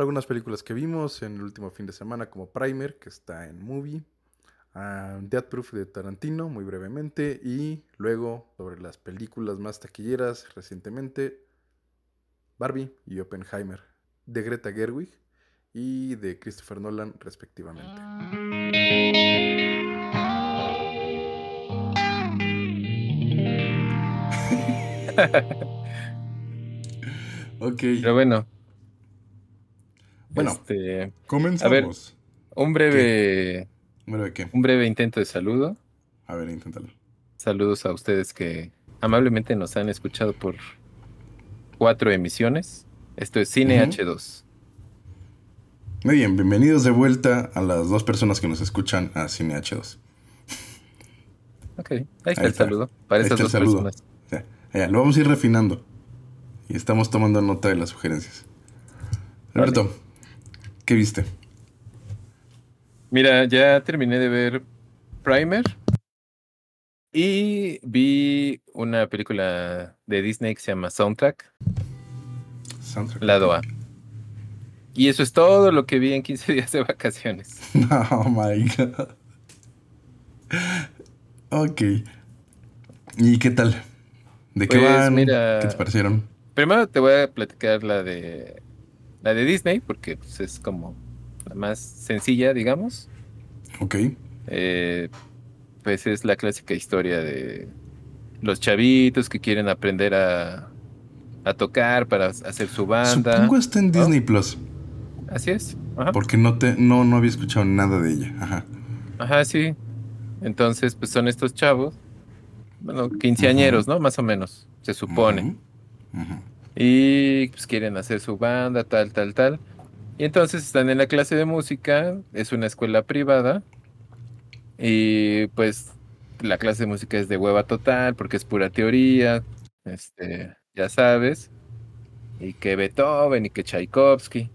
algunas películas que vimos en el último fin de semana, como Primer, que está en Movie, Death Proof de Tarantino, muy brevemente, y luego sobre las películas más taquilleras recientemente, Barbie y Oppenheimer, de Greta Gerwig y de Christopher Nolan, respectivamente. ok. Pero bueno. Bueno, este, comenzamos. A ver, un breve. ¿Un breve qué? Un breve intento de saludo. A ver, inténtalo. Saludos a ustedes que amablemente nos han escuchado por cuatro emisiones. Esto es Cine Ujú. H2. Muy bien, bienvenidos de vuelta a las dos personas que nos escuchan a Cine H2. Ok, ahí está Ahí el está. saludo. Para Ahí el dos saludo. personas. Ya, ya, lo vamos a ir refinando. Y estamos tomando nota de las sugerencias. Alberto, ¿qué viste? Mira, ya terminé de ver Primer. Y vi una película de Disney que se llama Soundtrack, Soundtrack. lado A. Y eso es todo lo que vi en 15 días de vacaciones. Oh my god. Ok. ¿Y qué tal? ¿De qué Pues, van? mira- ¿Qué te parecieron? Primero te voy a platicar la de la de Disney, porque pues, es como la más sencilla, digamos. Ok. Eh, pues es la clásica historia de los chavitos que quieren aprender a, a tocar para hacer su banda. Supongo está en ¿no? Disney Plus. Así es. Ajá. Porque no te, no, no había escuchado nada de ella. Ajá. Ajá, sí. Entonces, pues son estos chavos, bueno, quinceañeros, ¿no? Más o menos, se supone. Ujú. Y pues quieren hacer su banda, tal, tal, tal. Y entonces están en la clase de música, es una escuela privada. Y pues la clase de música es de hueva total, porque es pura teoría, este, ya sabes. Y que Beethoven y que Tchaikovsky.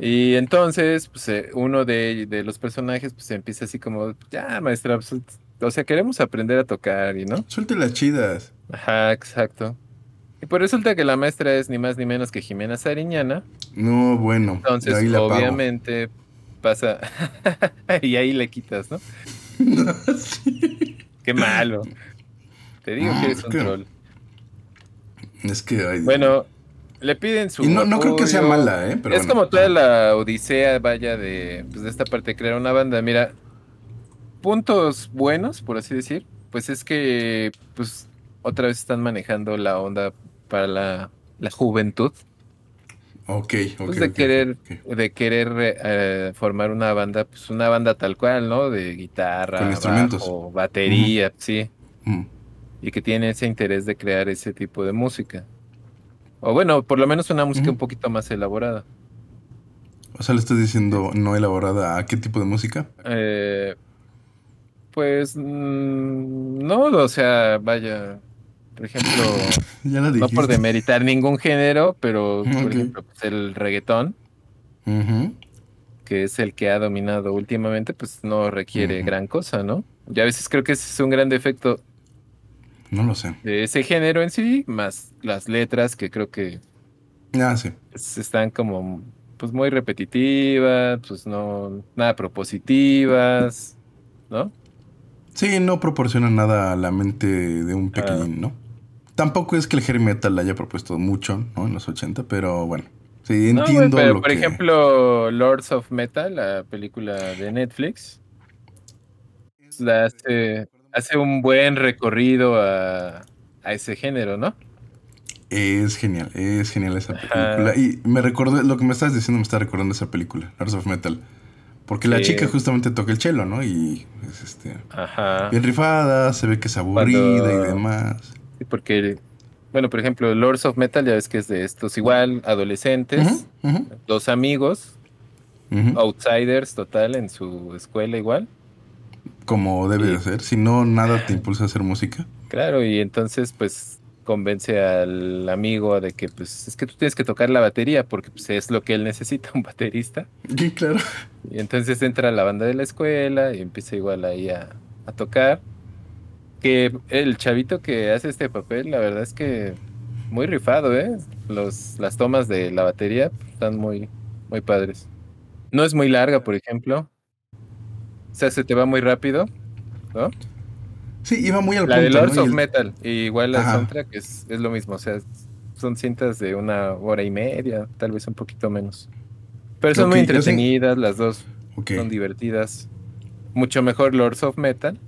Y entonces, pues eh, uno de, de los personajes, pues empieza así como, ya, maestra, pues, o sea, queremos aprender a tocar, y no. Suelte las chidas. Ajá, exacto. Y pues resulta que la maestra es ni más ni menos que Jimena Sariñana. No, bueno. Entonces, ahí la pago. obviamente, pasa. y ahí le quitas, ¿no? Sí. Qué malo. Te digo que eres es un que- troll. Es que. ay, Bueno, le piden su. Y no, no creo que sea mala, ¿eh? Pero es bueno. como toda la odisea, vaya, de, pues, de esta parte de crear una banda. Mira, puntos buenos, por así decir, pues es que, pues, otra vez están manejando la onda para la, la juventud. Ok, ok. Pues de querer, de querer eh, formar una banda, pues una banda tal cual, ¿no? De guitarra, Con instrumentos. bajo, batería, sí. Mm. Y que tiene ese interés de crear ese tipo de música. O bueno, por lo menos una música un poquito más elaborada. O sea, le estoy diciendo no elaborada a qué tipo de música. Eh, pues mm, no, o sea, vaya, por ejemplo, Ya no por demeritar ningún género, pero por ejemplo, pues, el reggaetón, que es el que ha dominado últimamente, pues no requiere gran cosa, ¿no? Y a veces creo que ese es un gran defecto No lo sé. de ese género en sí, más las letras que creo que Ah, sí. están como pues muy repetitivas, pues no nada propositivas, ¿no? Sí, no proporciona nada a la mente de un pequeñín, ¿no? Tampoco es que el heavy metal haya propuesto mucho, ¿no? En los 80, pero bueno. Sí, No, entiendo pero lo por que... ejemplo, Lords of Metal, la película de Netflix, la hace, hace un buen recorrido a, a ese género, ¿no? Es genial, es genial esa Ajá. película. Y me recordó, lo que me estás diciendo me está recordando esa película, Lords of Metal. Porque la chica justamente toca el cello, ¿no? Y es este, Ajá. bien rifada, se ve que es aburrida Cuando- y demás. Porque, bueno, por ejemplo, Lords of Metal, ya ves que es de estos igual, adolescentes, dos amigos, outsiders total en su escuela igual. Como debe de ser. Si no, nada te impulsa a hacer música. Claro, y entonces pues convence al amigo de que pues es que tú tienes que tocar la batería porque pues es lo que él necesita, un baterista. Sí, claro. Y entonces entra a la banda de la escuela y empieza igual ahí a, a tocar. Que el chavito que hace este papel, la verdad es que muy rifado, ¿eh? Los, las tomas de la batería están muy, muy padres. No es muy larga, por ejemplo. O sea, se te va muy rápido, ¿no? Sí, iba muy al La punto. de Lords of el- Metal, y igual la Ajá. soundtrack es, es lo mismo, o sea, son cintas de una hora y media, tal vez un poquito menos. Pero son muy sé- entretenidas, las dos son divertidas. Mucho mejor Lords of Metal.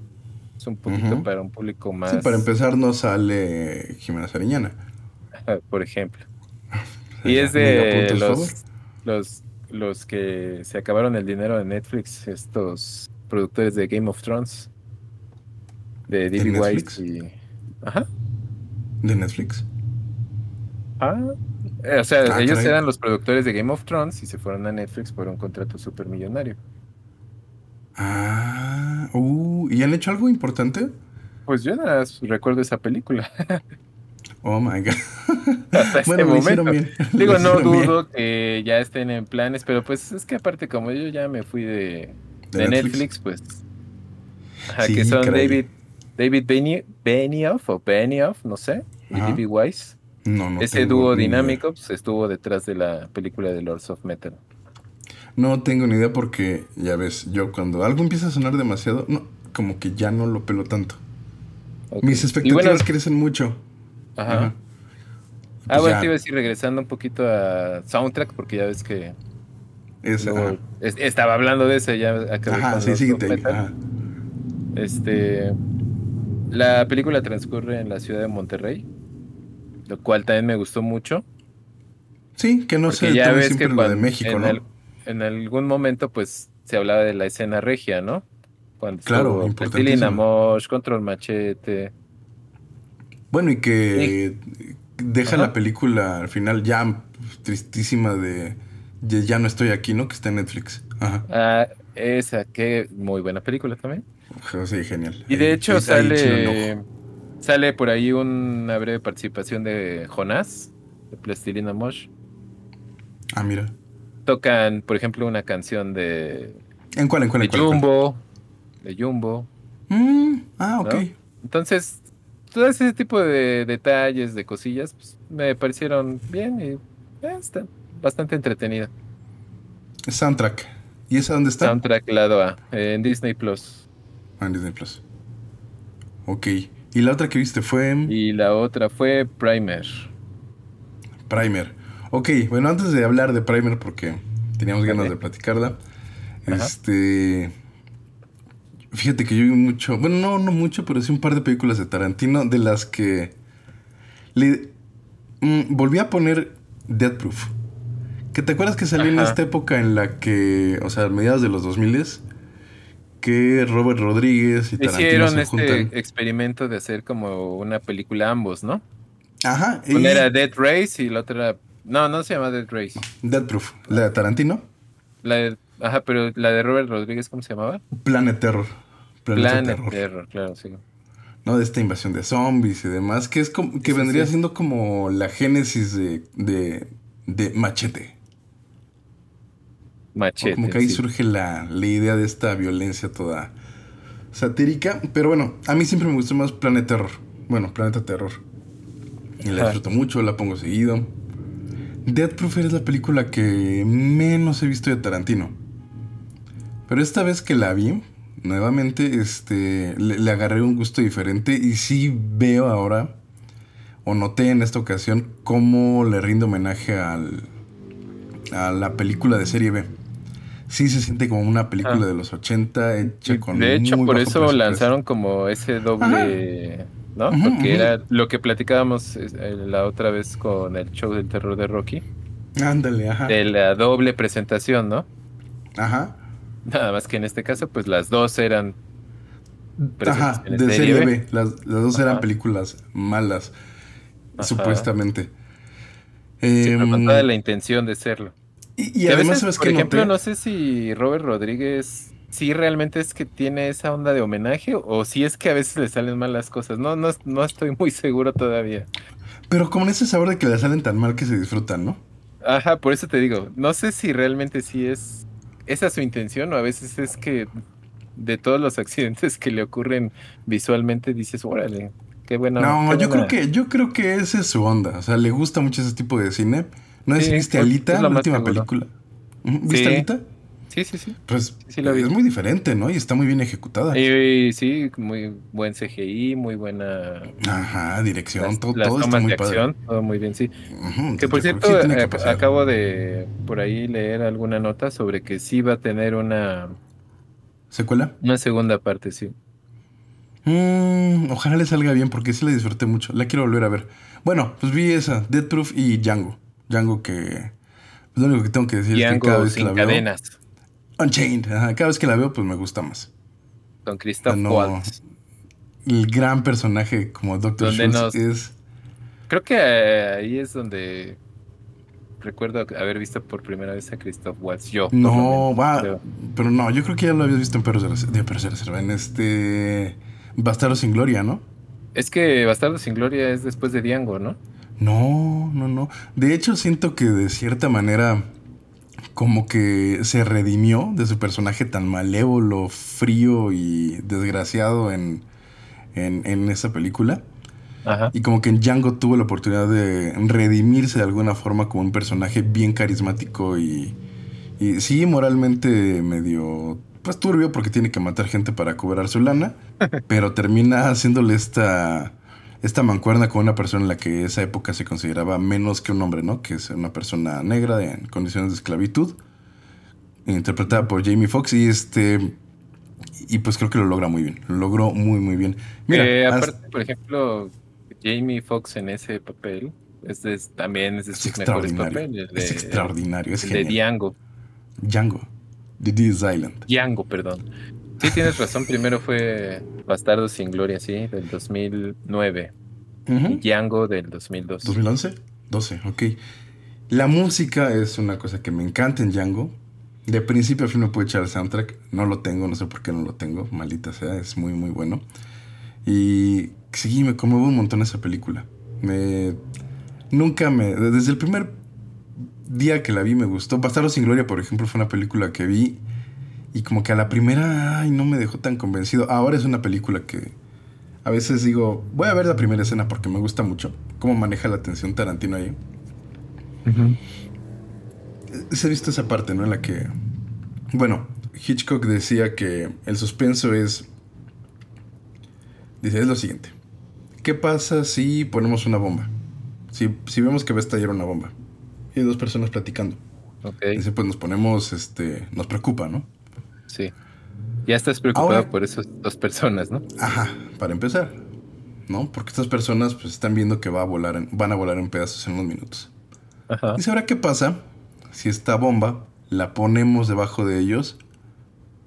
Es un poquito para un público más, Sí, para empezar no sale Jimena Sariñana. por ejemplo. Y es de los, los, los que se acabaron el dinero de Netflix, estos productores de Game of Thrones. De D.B. Wise y... Ajá. de Netflix. Ah, o sea, Ah, ellos caray. eran los productores de Game of Thrones y se fueron a Netflix por un contrato súper millonario. Ah, uh, ¿y han hecho algo importante? Pues yo nada más recuerdo esa película Oh my god. hasta este bueno, momento. bien. Digo, no bien. dudo que ya estén en planes, pero pues es que aparte como yo ya me fui de, ¿De de Netflix? Netflix? pues... Ajá, Sí, que son caray. David, David Beni- Benioff o Benioff, no sé, y Ajá. D.B. Wise. No, no Ese dúo dinámico pues, estuvo detrás de la película de Lords of Metal. No tengo ni idea porque, ya ves, yo cuando algo empieza a sonar demasiado, no, como que ya no lo pelo tanto. Mis expectativas bueno, crecen mucho. ajá. Ajá. Ah, Pues bueno, ya, te iba a decir, regresando un poquito a soundtrack, porque ya ves que es- luego ajá. es- estaba hablando de eso, ya acabé Ajá, sí, síguete. Ajá. Este, la película transcurre en la ciudad de Monterrey, lo cual también me gustó mucho. Sí, que no porque sé, ya ves siempre que lo de México, ¿no? En algún momento, pues, se hablaba de la escena regia, ¿no? Cuando Claro, importantísimo. Plastilina Mosh, Control Machete. Bueno, y que deja Ajá. la película al final ya tristísima de ya, ya no estoy aquí, ¿no? Que está en Netflix. Ajá. Ah, esa, que muy buena película también. Sí, genial. Y de Ahí- hecho ahí- sale, sale por ahí una breve participación de Jonás, de Plastilina Mosh. Ah, mira. Tocan, por ejemplo, una canción de, ¿En cuál, en cuál, de en cuál? Jumbo, de Jumbo. Mm, ah, ok. ¿no? Entonces, todo ese tipo de detalles, de cosillas, pues, me parecieron bien y eh, está bastante entretenida. Soundtrack. ¿Y esa dónde está? Soundtrack lado A, en Disney Plus. Ah, en Disney Plus. Ok. Y la otra que viste fue Y la otra fue Primer. Primer. Ok, bueno, antes de hablar de Primer, porque teníamos ganas de platicarla. Ajá. Este. Fíjate que yo vi mucho. Bueno, no, no mucho, pero sí un par de películas de Tarantino de las que. Le. mm, volví a poner Death Proof. ¿Que te acuerdas que salió en esta época en la que. O sea, a mediados de los 2000 que Robert Rodríguez y Tarantino Hicieron se este juntan. experimento de hacer como una película ambos, ¿no? Ajá, y Una era Dead Race y la otra era... No, no se llama Dead Race. Death Proof. La de Tarantino, La de... Ajá, pero la de Robert Rodríguez, ¿cómo se llamaba? Planet Terror. Planeta Planet Terror. Terror, claro, sí. ¿no? De esta invasión de zombies y demás, que es como, que Sí, vendría sí. siendo como la génesis de, de, de Machete. O Machete. como que ahí sí. surge la, la idea de esta violencia toda satírica. Pero bueno, a mí siempre me gustó más Planet Terror. Bueno, Planeta Terror. Y la disfruto mucho, la pongo seguido. Death Proof es la película que menos he visto de Tarantino. Pero esta vez que la vi, nuevamente, este, le, le agarré un gusto diferente y sí veo ahora, o noté en esta ocasión, cómo le rindo homenaje al, a la película de serie B. Sí se siente como una película Ah. de los 80 hecha con de hecho, muy por bajo eso lanzaron como ese doble, ¿no? Porque era lo que platicábamos eh, la otra vez con el show del terror de Rocky, Ándale, ajá. de la doble presentación, ¿no? Ajá. Nada más que en este caso, pues las dos eran Ajá, de serie B. B. Las, las dos eran películas malas, Ajá. supuestamente. Sí, pero con Em, la intención de serlo. y, además, veces, ¿sabes por ejemplo, noté? no sé si Robert Rodríguez sí realmente es que tiene esa onda de homenaje o si es que a veces le salen mal las cosas. No, no, no estoy muy seguro todavía. Pero como en ese sabor de que le salen tan mal que se disfrutan, ¿no? Ajá, por eso te digo, no sé si realmente sí es esa su intención o a veces es que de todos los accidentes que le ocurren visualmente dices, órale, qué bueno. No, qué yo creo buena- que, yo creo que ese es su onda. O sea, le gusta mucho ese tipo de cine. ¿No es Sí, viste pues, Alita, es la última seguro. película? ¿Viste Sí. Alita? Sí, sí, sí. Pues Sí, la vi. es muy diferente, ¿no? Y está muy bien ejecutada. Y, sí, muy buen CGI, muy buena. Ajá, dirección, Las, todo, las todo está muy de padre. acción, todo muy bien, sí. Que por cierto, sí capacidad. acabo de por ahí leer alguna nota sobre que sí va a tener una, ¿Secuela? una segunda parte, sí. Mm, ojalá le salga bien porque sí la disfruté mucho. La quiero volver a ver. Bueno, pues vi esa, Dead Proof y Django. Django que... pues lo único que tengo que decir es que cada Django vez que sin la veo... cadenas, Unchained. ajá, cada vez que la veo, pues me gusta más. con Christoph no. Waltz. El gran personaje como Doctor Schultz nos- es... Creo que eh, ahí es donde recuerdo haber visto por primera vez a Christoph Waltz. Yo. No, va... creo. Pero no, yo creo que ya lo habías visto en Perros de Reserva. Perros de Reserva, en este... Bastardo sin Gloria, ¿no? Es que Bastardo sin Gloria es después de Django, ¿no? No, no, no. De hecho, siento que de cierta manera como que se redimió de su personaje tan malévolo, frío y desgraciado en, en, en esa película. Ajá. Y como que en Django tuvo la oportunidad de redimirse de alguna forma como un personaje bien carismático y, y sí, moralmente medio, pues turbio porque tiene que matar gente para cobrar su lana, pero termina haciéndole esta, esta mancuerna con una persona en la que esa época se consideraba menos que un hombre, ¿no? Que es una persona negra en condiciones de esclavitud, interpretada por Jamie Foxx y este... Y pues creo que lo logra muy bien, lo logró muy muy bien. Mira, Eh, aparte, por ejemplo, Jamie Foxx en ese papel es de- también es de Es mejores extraordinario. papeles. De, es extraordinario, es de genial. Django. Django. The Island. Django, perdón. Sí, tienes razón. Primero fue Bastardo sin Gloria, sí, del 2009. Y Django del 2002. ¿2011? 12, ok. La música es una cosa que me encanta en Django. De principio a fin me puedo echar el soundtrack. No lo tengo, no sé por qué no lo tengo. Maldita sea, es muy, muy bueno. Y sí, me conmueve un montón esa película. Me... Nunca me... Desde el primer día que la vi me gustó. Bastardo sin Gloria, por ejemplo, fue una película que vi y como que a la primera, ay, no me dejó tan convencido. Ahora es una película que a veces digo, voy a ver la primera escena porque me gusta mucho cómo maneja la atención Tarantino ahí. Ujú. Se ha visto esa parte, ¿no? En la que, bueno, Hitchcock decía que el suspenso es, dice, es lo siguiente. ¿Qué pasa si ponemos una bomba? Si, si vemos que va a estallar una bomba. Y hay dos personas platicando. Ok, Dice, pues nos ponemos, este, nos preocupa, ¿no? Sí. Ya estás preocupado Ahora- por esas dos personas, ¿no? Ajá, para empezar. ¿No? Porque estas personas pues están viendo que va a volar en- van a volar en pedazos en unos minutos. Ajá. Dice, ahora qué pasa si esta bomba la ponemos debajo de ellos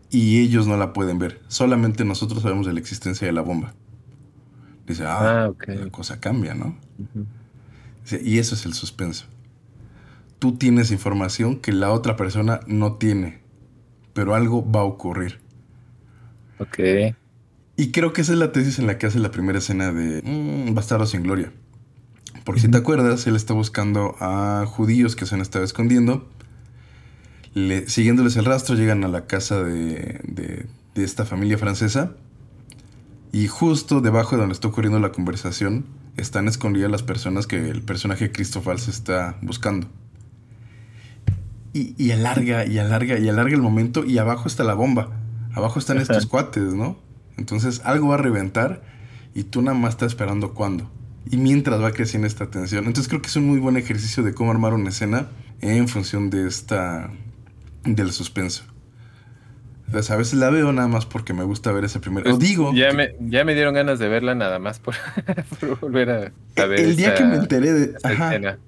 y ellos no la pueden ver. Solamente nosotros sabemos de la existencia de la bomba. Dice, ah, Ah, la cosa cambia, ¿no? Dice, y eso es el suspenso. Tú tienes información que la otra persona no tiene, pero algo va a ocurrir. Ok. Y creo que esa es la tesis en la que hace la primera escena de mm, Bastardo sin Gloria. Porque si te acuerdas, él está buscando a judíos que se han estado escondiendo. Le- siguiéndoles el rastro, llegan a la casa de, de- de esta familia francesa. Y justo debajo de donde está ocurriendo la conversación, están escondidas las personas que el personaje Christopher se está buscando. Y, y alarga, y alarga, y alarga el momento, y abajo está la bomba. Abajo están estos cuates, ¿no? Entonces algo va a reventar y tú nada más estás esperando cuándo. Y mientras va creciendo esta tensión. Entonces creo que es un muy buen ejercicio de cómo armar una escena en función de esta. del suspenso. Entonces a veces la veo nada más porque me gusta ver ese primer. Pues, o digo. Ya que me, ya me dieron ganas de verla nada más por, por volver a, a ver. el día esa- que me enteré de. esa Ajá, escena.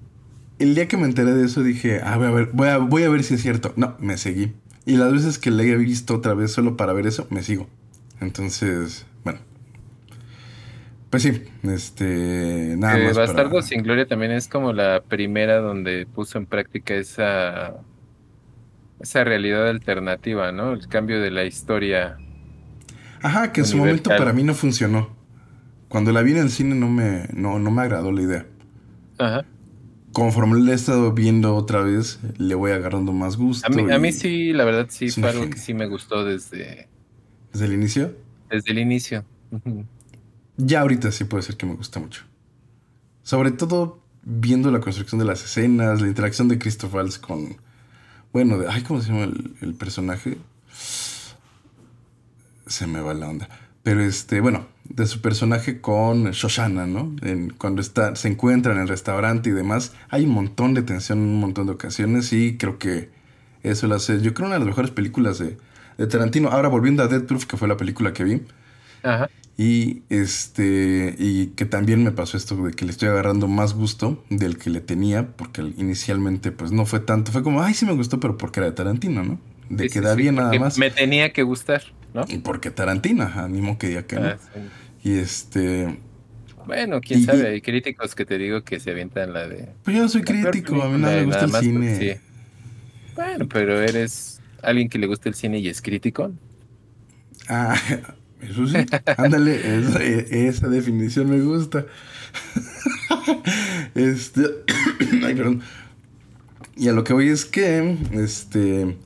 El día que me enteré de eso dije, ah, voy a ver, voy a, voy a ver si es cierto. No, me seguí. Y las veces que la he visto otra vez solo para ver eso, me sigo. Entonces, bueno. Pues sí, este. Nada Eh, más. Bastardo para- sin Gloria también es como la primera donde puso en práctica esa, esa realidad alternativa, ¿no? El cambio de la historia. Ajá, que en su momento para mí no funcionó. Cuando la vi en el cine no me, no, no me agradó la idea. Ajá. Conforme la he estado viendo otra vez, le voy agarrando más gusto. A mí, a mí y- sí, la verdad sí fue algo que sí me gustó desde, Desde el inicio. desde el inicio. Ya ahorita sí puedo decir que me gusta mucho. Sobre todo viendo la construcción de las escenas, la interacción de Christoph Waltz con. Bueno, de, ay, ¿cómo se llama el, el personaje? Se me va la onda. Pero este, bueno, de su personaje con Shoshana, ¿no? En, cuando está, se encuentran en el restaurante y demás, hay un montón de tensión en un montón de ocasiones y creo que eso lo hace, yo creo, una de las mejores películas de, de Tarantino. Ahora volviendo a Dead Proof, que fue la película que vi. Ajá. Y este. Y que también me pasó esto de que le estoy agarrando más gusto del que le tenía. Porque inicialmente, pues no fue tanto. Fue como, ay, sí me gustó, pero porque era de Tarantino, ¿no? De Sí, que sí, da sí, bien nada más. Me tenía que gustar, ¿no? Y porque Tarantino, animo que diga que no. Ah. Y este. Bueno, quién Y- sabe, hay críticos que te digo que se avientan la de. Pues yo no soy crítico, a mí nada me gusta el cine. pues, sí. Bueno, pero eres alguien que le gusta el cine y es crítico. Ah, eso sí. Ándale, esa, e- esa definición me gusta. este. Ay, perdón. Y a lo que voy es que, este.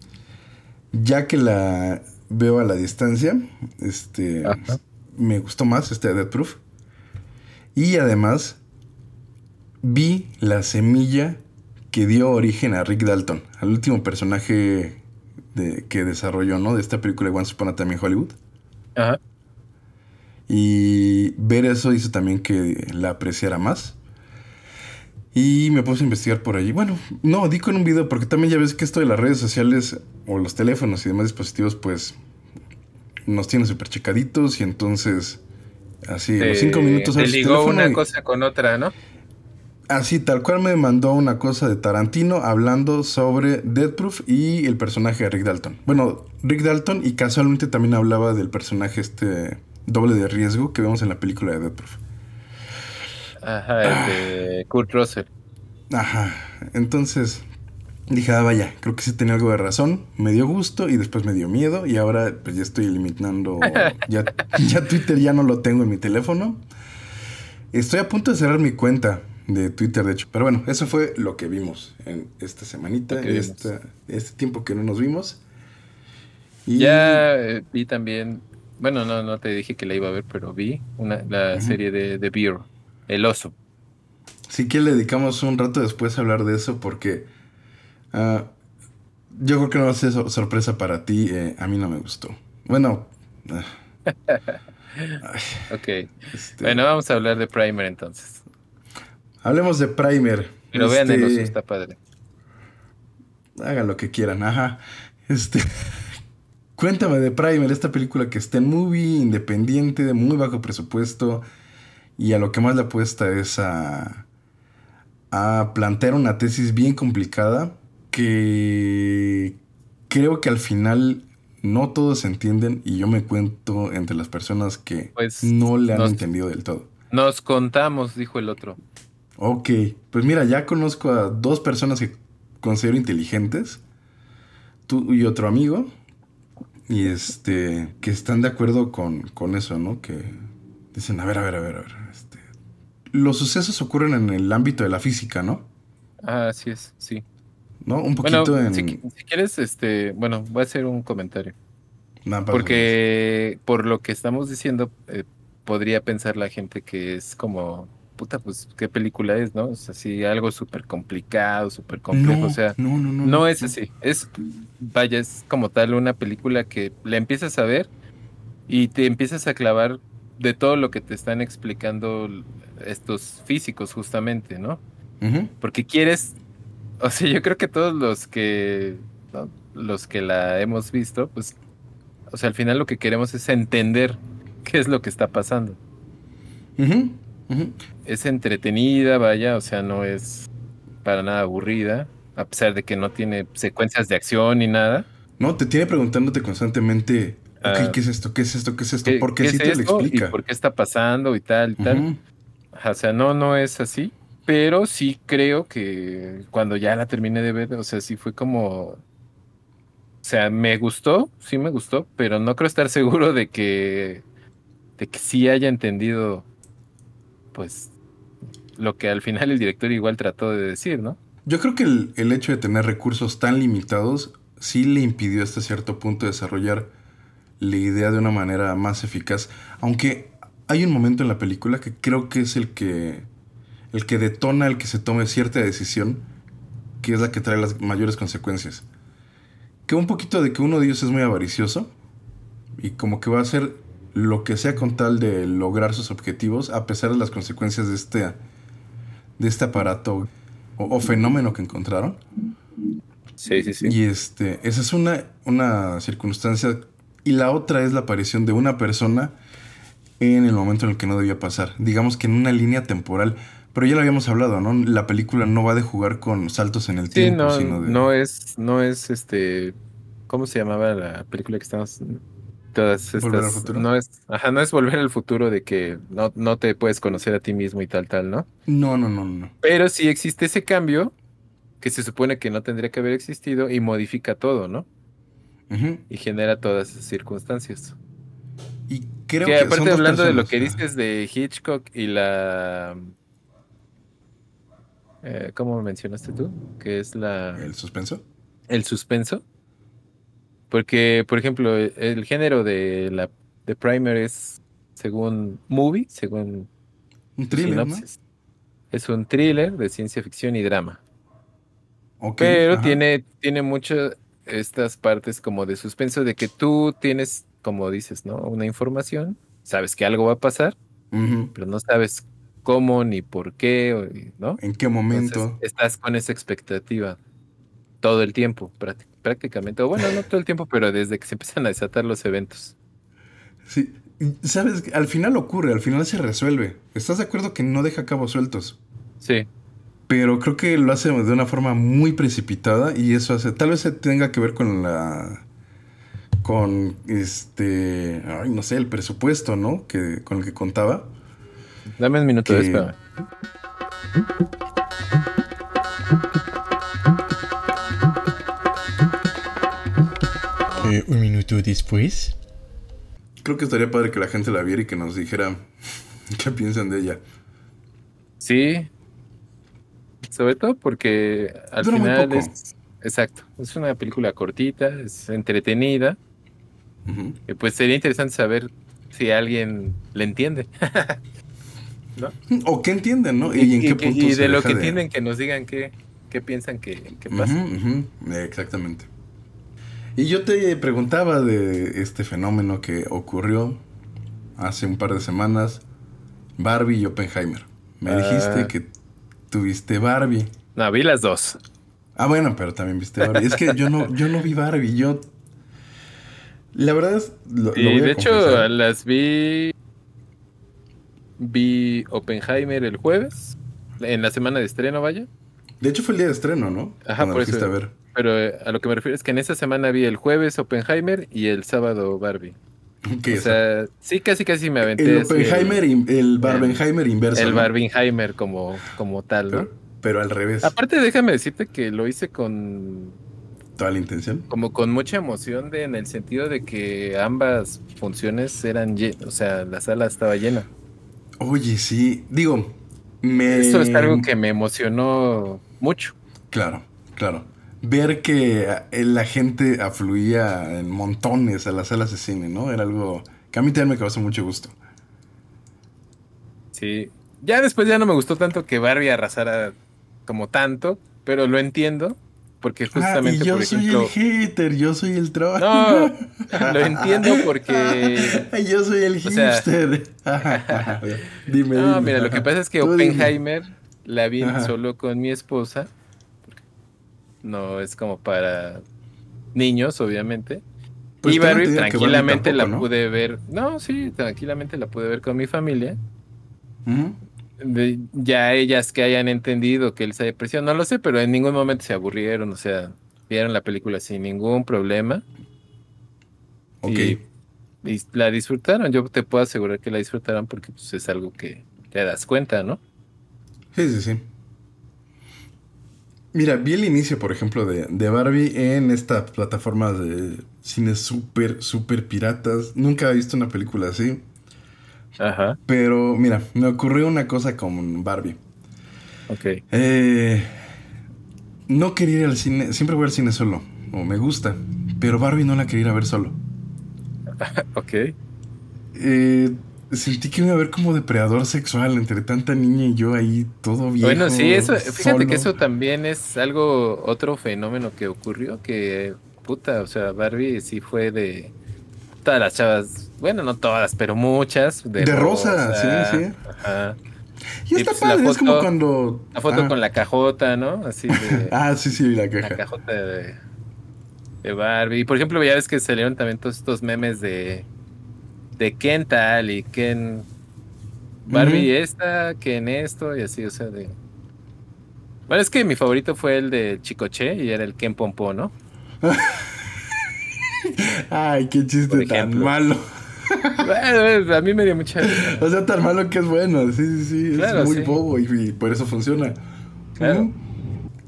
Ya que la veo a la distancia, este. Ajá. Me gustó más este Dead Proof. Y además, vi la semilla que dio origen a Rick Dalton, al último personaje de, que desarrolló, ¿no? De esta película de Once Upon a Time in Hollywood. Ajá. Y ver eso hizo también que la apreciara más. Y me puse a investigar por allí. Bueno, no, di con un video porque también ya ves que esto de las redes sociales o los teléfonos y demás dispositivos pues nos tiene súper checaditos y entonces así a los cinco minutos Te ligó una y- cosa con otra, ¿no? Así, tal cual me mandó una cosa de Tarantino hablando sobre Dead Proof y el personaje de Rick Dalton. Bueno, Rick Dalton y casualmente también hablaba del personaje este doble de riesgo que vemos en la película de Dead Proof. Ajá, el de Kurt Russell. Ajá, entonces dije, ah, vaya, creo que sí tenía algo de razón. Me dio gusto y después me dio miedo y ahora pues ya estoy eliminando, ya, ya Twitter ya no lo tengo en mi teléfono. Estoy a punto de cerrar mi cuenta de Twitter, de hecho. Pero bueno, eso fue lo que vimos en esta semanita, esta- este tiempo que no nos vimos. Y Ya eh, vi también, bueno, no, no te dije que la iba a ver, pero vi una, la serie de The Bear, El Oso. sí que le dedicamos un rato después a hablar de eso porque ah, yo creo que no va a ser sor- sorpresa para ti. eh, a mí no me gustó. Bueno, ah, Ok. este, Bueno, vamos a hablar de Primer entonces. hablemos de Primer. Pero vean El Oso, Este, está padre. Hagan lo que quieran, ajá. Este. Cuéntame de Primer, esta película que está en movie, independiente, de muy bajo presupuesto. Y a lo que más le apuesta es a. a plantear una tesis bien complicada. Que. creo que al final no todos entienden. Y yo me cuento entre las personas que Pues, no le han nos- entendido del todo. Nos contamos, dijo el otro. Ok, pues mira, ya conozco a dos personas que considero inteligentes, tú y otro amigo, y este, que están de acuerdo con, con eso, ¿no? Que dicen, a ver, a ver, a ver, a ver, los sucesos ocurren en el ámbito de la física, ¿no? Ah, así es, sí. ¿No? Un Bueno, poquito en... si, qui- si quieres, este, bueno, voy a hacer un comentario. Nah, Porque por lo que estamos diciendo, eh, podría pensar la gente que es como, puta, pues, ¿qué película es, no? O sea, sí, algo súper complicado, súper complejo, no, o sea, no, no, no, no es así. Es, vaya, es como tal una película que la empiezas a ver y te empiezas a clavar de todo lo que te están explicando estos físicos, justamente, ¿no? Porque quieres, o sea, yo creo que todos los que, ¿no? los que la hemos visto, pues, o sea, al final lo que queremos es entender qué es lo que está pasando. Es entretenida, vaya, o sea, no es para nada aburrida, a pesar de que no tiene secuencias de acción ni nada. No, te tiene preguntándote constantemente, ok, Ah. ¿qué es esto? ¿Qué es esto? ¿Qué es esto? ¿Qué, Porque qué sí es te lo explica. ¿Y por qué está pasando y tal y tal? O sea, no, no es así, pero sí creo que cuando ya la terminé de ver, o sea, sí fue como, o sea, me gustó, sí me gustó, pero no creo estar seguro de que, de que sí haya entendido, pues, lo que al final el director igual trató de decir, ¿no? Yo creo que el, el hecho de tener recursos tan limitados sí le impidió hasta cierto punto desarrollar la idea de una manera más eficaz. Aunque hay un momento en la película que creo que es el que el que detona el que se tome cierta decisión, que es la que trae las mayores consecuencias. Que un poquito de que uno de ellos es muy avaricioso y como que va a hacer lo que sea con tal de lograr sus objetivos a pesar de las consecuencias de este de este aparato o, o fenómeno que encontraron. Sí, sí, sí. Y este, esa es una, una circunstancia. Y la otra es la aparición de una persona en el momento en el que no debía pasar. Digamos que en una línea temporal. Pero ya lo habíamos hablado, ¿no? La película no va de jugar con saltos en el Sí, tiempo, no, sino de. no es, no es este, ¿cómo se llamaba la película que estamos? Todas estas, ¿Volver al futuro? no es, ajá, no es volver al futuro de que no, no te puedes conocer a ti mismo y tal, tal, ¿no? No, no, no, no. Pero sí existe ese cambio que se supone que no tendría que haber existido y modifica todo, ¿no? Y genera todas esas circunstancias. Y creo que que. aparte son hablando de lo que dices de Hitchcock y la... eh, ¿cómo mencionaste tú? Que es la... El suspenso. el suspenso. Porque, por ejemplo, e- el género de la de Primer es según movie, según Un thriller. Es un thriller de ciencia ficción y drama. Ok, Pero ajá. tiene, tiene muchas estas partes como de suspenso de que tú tienes, como dices, ¿no? Una información, sabes que algo va a pasar, pero no sabes cómo ni por qué, ¿no? ¿En qué Entonces, momento? estás con esa expectativa todo el tiempo, prácti- prácticamente. O bueno, no todo el tiempo, pero desde que se empiezan a desatar los eventos. Sí. ¿Sabes? Al final ocurre, al final se resuelve. ¿Estás de acuerdo que no deja cabos sueltos? Sí, Pero creo que lo hace de una forma muy precipitada y eso hace, tal vez se tenga que ver con la, con este, ay, no sé, el presupuesto, ¿no? Que, con el que contaba. dame un minuto, Que- espérame. Eh, un minuto después. Creo que estaría padre que la gente la viera y que nos dijera qué piensan de ella. Sí, sobre todo porque al Dura final es, exacto, es una película cortita, es entretenida, y pues sería interesante saber si alguien le entiende. O qué entienden, ¿no? Y, en qué que- punto y se de lo que entienden que nos digan qué, qué piensan que, que pasa. Exactamente. Y yo te preguntaba de este fenómeno que ocurrió hace un par de semanas, Barbie y Oppenheimer. Me Ah. dijiste que tuviste Barbie. No, vi las dos. Ah, bueno, pero también viste Barbie. es que yo no, yo no vi Barbie, yo... La verdad es... Lo, lo Y a de hecho las vi. Vi Oppenheimer el jueves, en la semana de estreno, vaya. De hecho fue el día de estreno, ¿no? Ajá, Cuando por eso. a ver. Pero eh, a lo que me refiero es que en esa semana vi el jueves Oppenheimer y el sábado Barbie. O sea, sí, casi casi me aventé. el Oppenheimer, y el Barbenheimer inverso. El ¿no? Barbenheimer como, como tal, ¿no? Pero, pero al revés. Aparte, déjame decirte que lo hice con Toda la intención. como con mucha emoción de, en el sentido de que ambas funciones eran o sea, la sala estaba llena. Oye, sí. Digo, me... Eso es algo que me emocionó mucho. Claro, claro. Ver que eh, la gente afluía en montones a las salas de cine, ¿no? Era algo que a mí también me causó mucho gusto. Sí. Ya después ya no me gustó tanto que Barbie arrasara como tanto, pero lo entiendo, porque Ah, justamente, y yo por soy ejemplo... el hater, yo soy el troll. No, lo entiendo porque... yo soy el o sea- hipster. dime, No, mira, lo que pasa es que Tú dime. Oppenheimer la vi Ajá. solo con mi esposa. No es como para niños, obviamente. Pues y Barbie tranquilamente la pude ver. No, sí, tranquilamente la pude ver con mi familia. De- ya ellas que hayan entendido que él se depresión, no lo sé, pero en ningún momento se aburrieron, o sea, vieron la película sin ningún problema. Ok. Y, y la disfrutaron. Yo te puedo asegurar que la disfrutaron porque pues, es algo que te das cuenta, ¿no? Sí, sí, sí. Mira, vi el inicio, por ejemplo, de, de Barbie en esta plataforma de cine súper, súper piratas. Nunca he visto una película así. Ajá, Pero mira, me ocurrió una cosa con Barbie. ok. Eh, no quería ir al cine, siempre voy al cine solo, o me gusta, pero Barbie no la quería ir a ver solo. Ok. Eh, Sentí que iba a haber como depredador sexual entre tanta niña y yo ahí todo viejo. Bueno, sí, eso, fíjate que eso también es algo, otro fenómeno que ocurrió, que puta, o sea, Barbie sí fue de todas las chavas, bueno, no todas, pero muchas. De, De rosa, sí, sí. Ajá. Y y está pues la padre, es como foto- cuando. La foto ah, con la cajota, ¿no? Así de Ah, sí, sí, la la caja. cajota de, de Barbie. Y por ejemplo, ya ves que salieron también todos estos memes de, de Ken tal y Ken Barbie Ujú. esta, Ken esto y así, o sea, de... Bueno, es que mi favorito fue el de Chicoche y era el Ken Pompo, ¿no? Ay, qué chiste tan malo. Bueno, a mí me dio mucha risa. O sea, tan malo que es bueno. Sí, sí, sí. Claro, es muy sí. bobo y, y por eso funciona. Claro.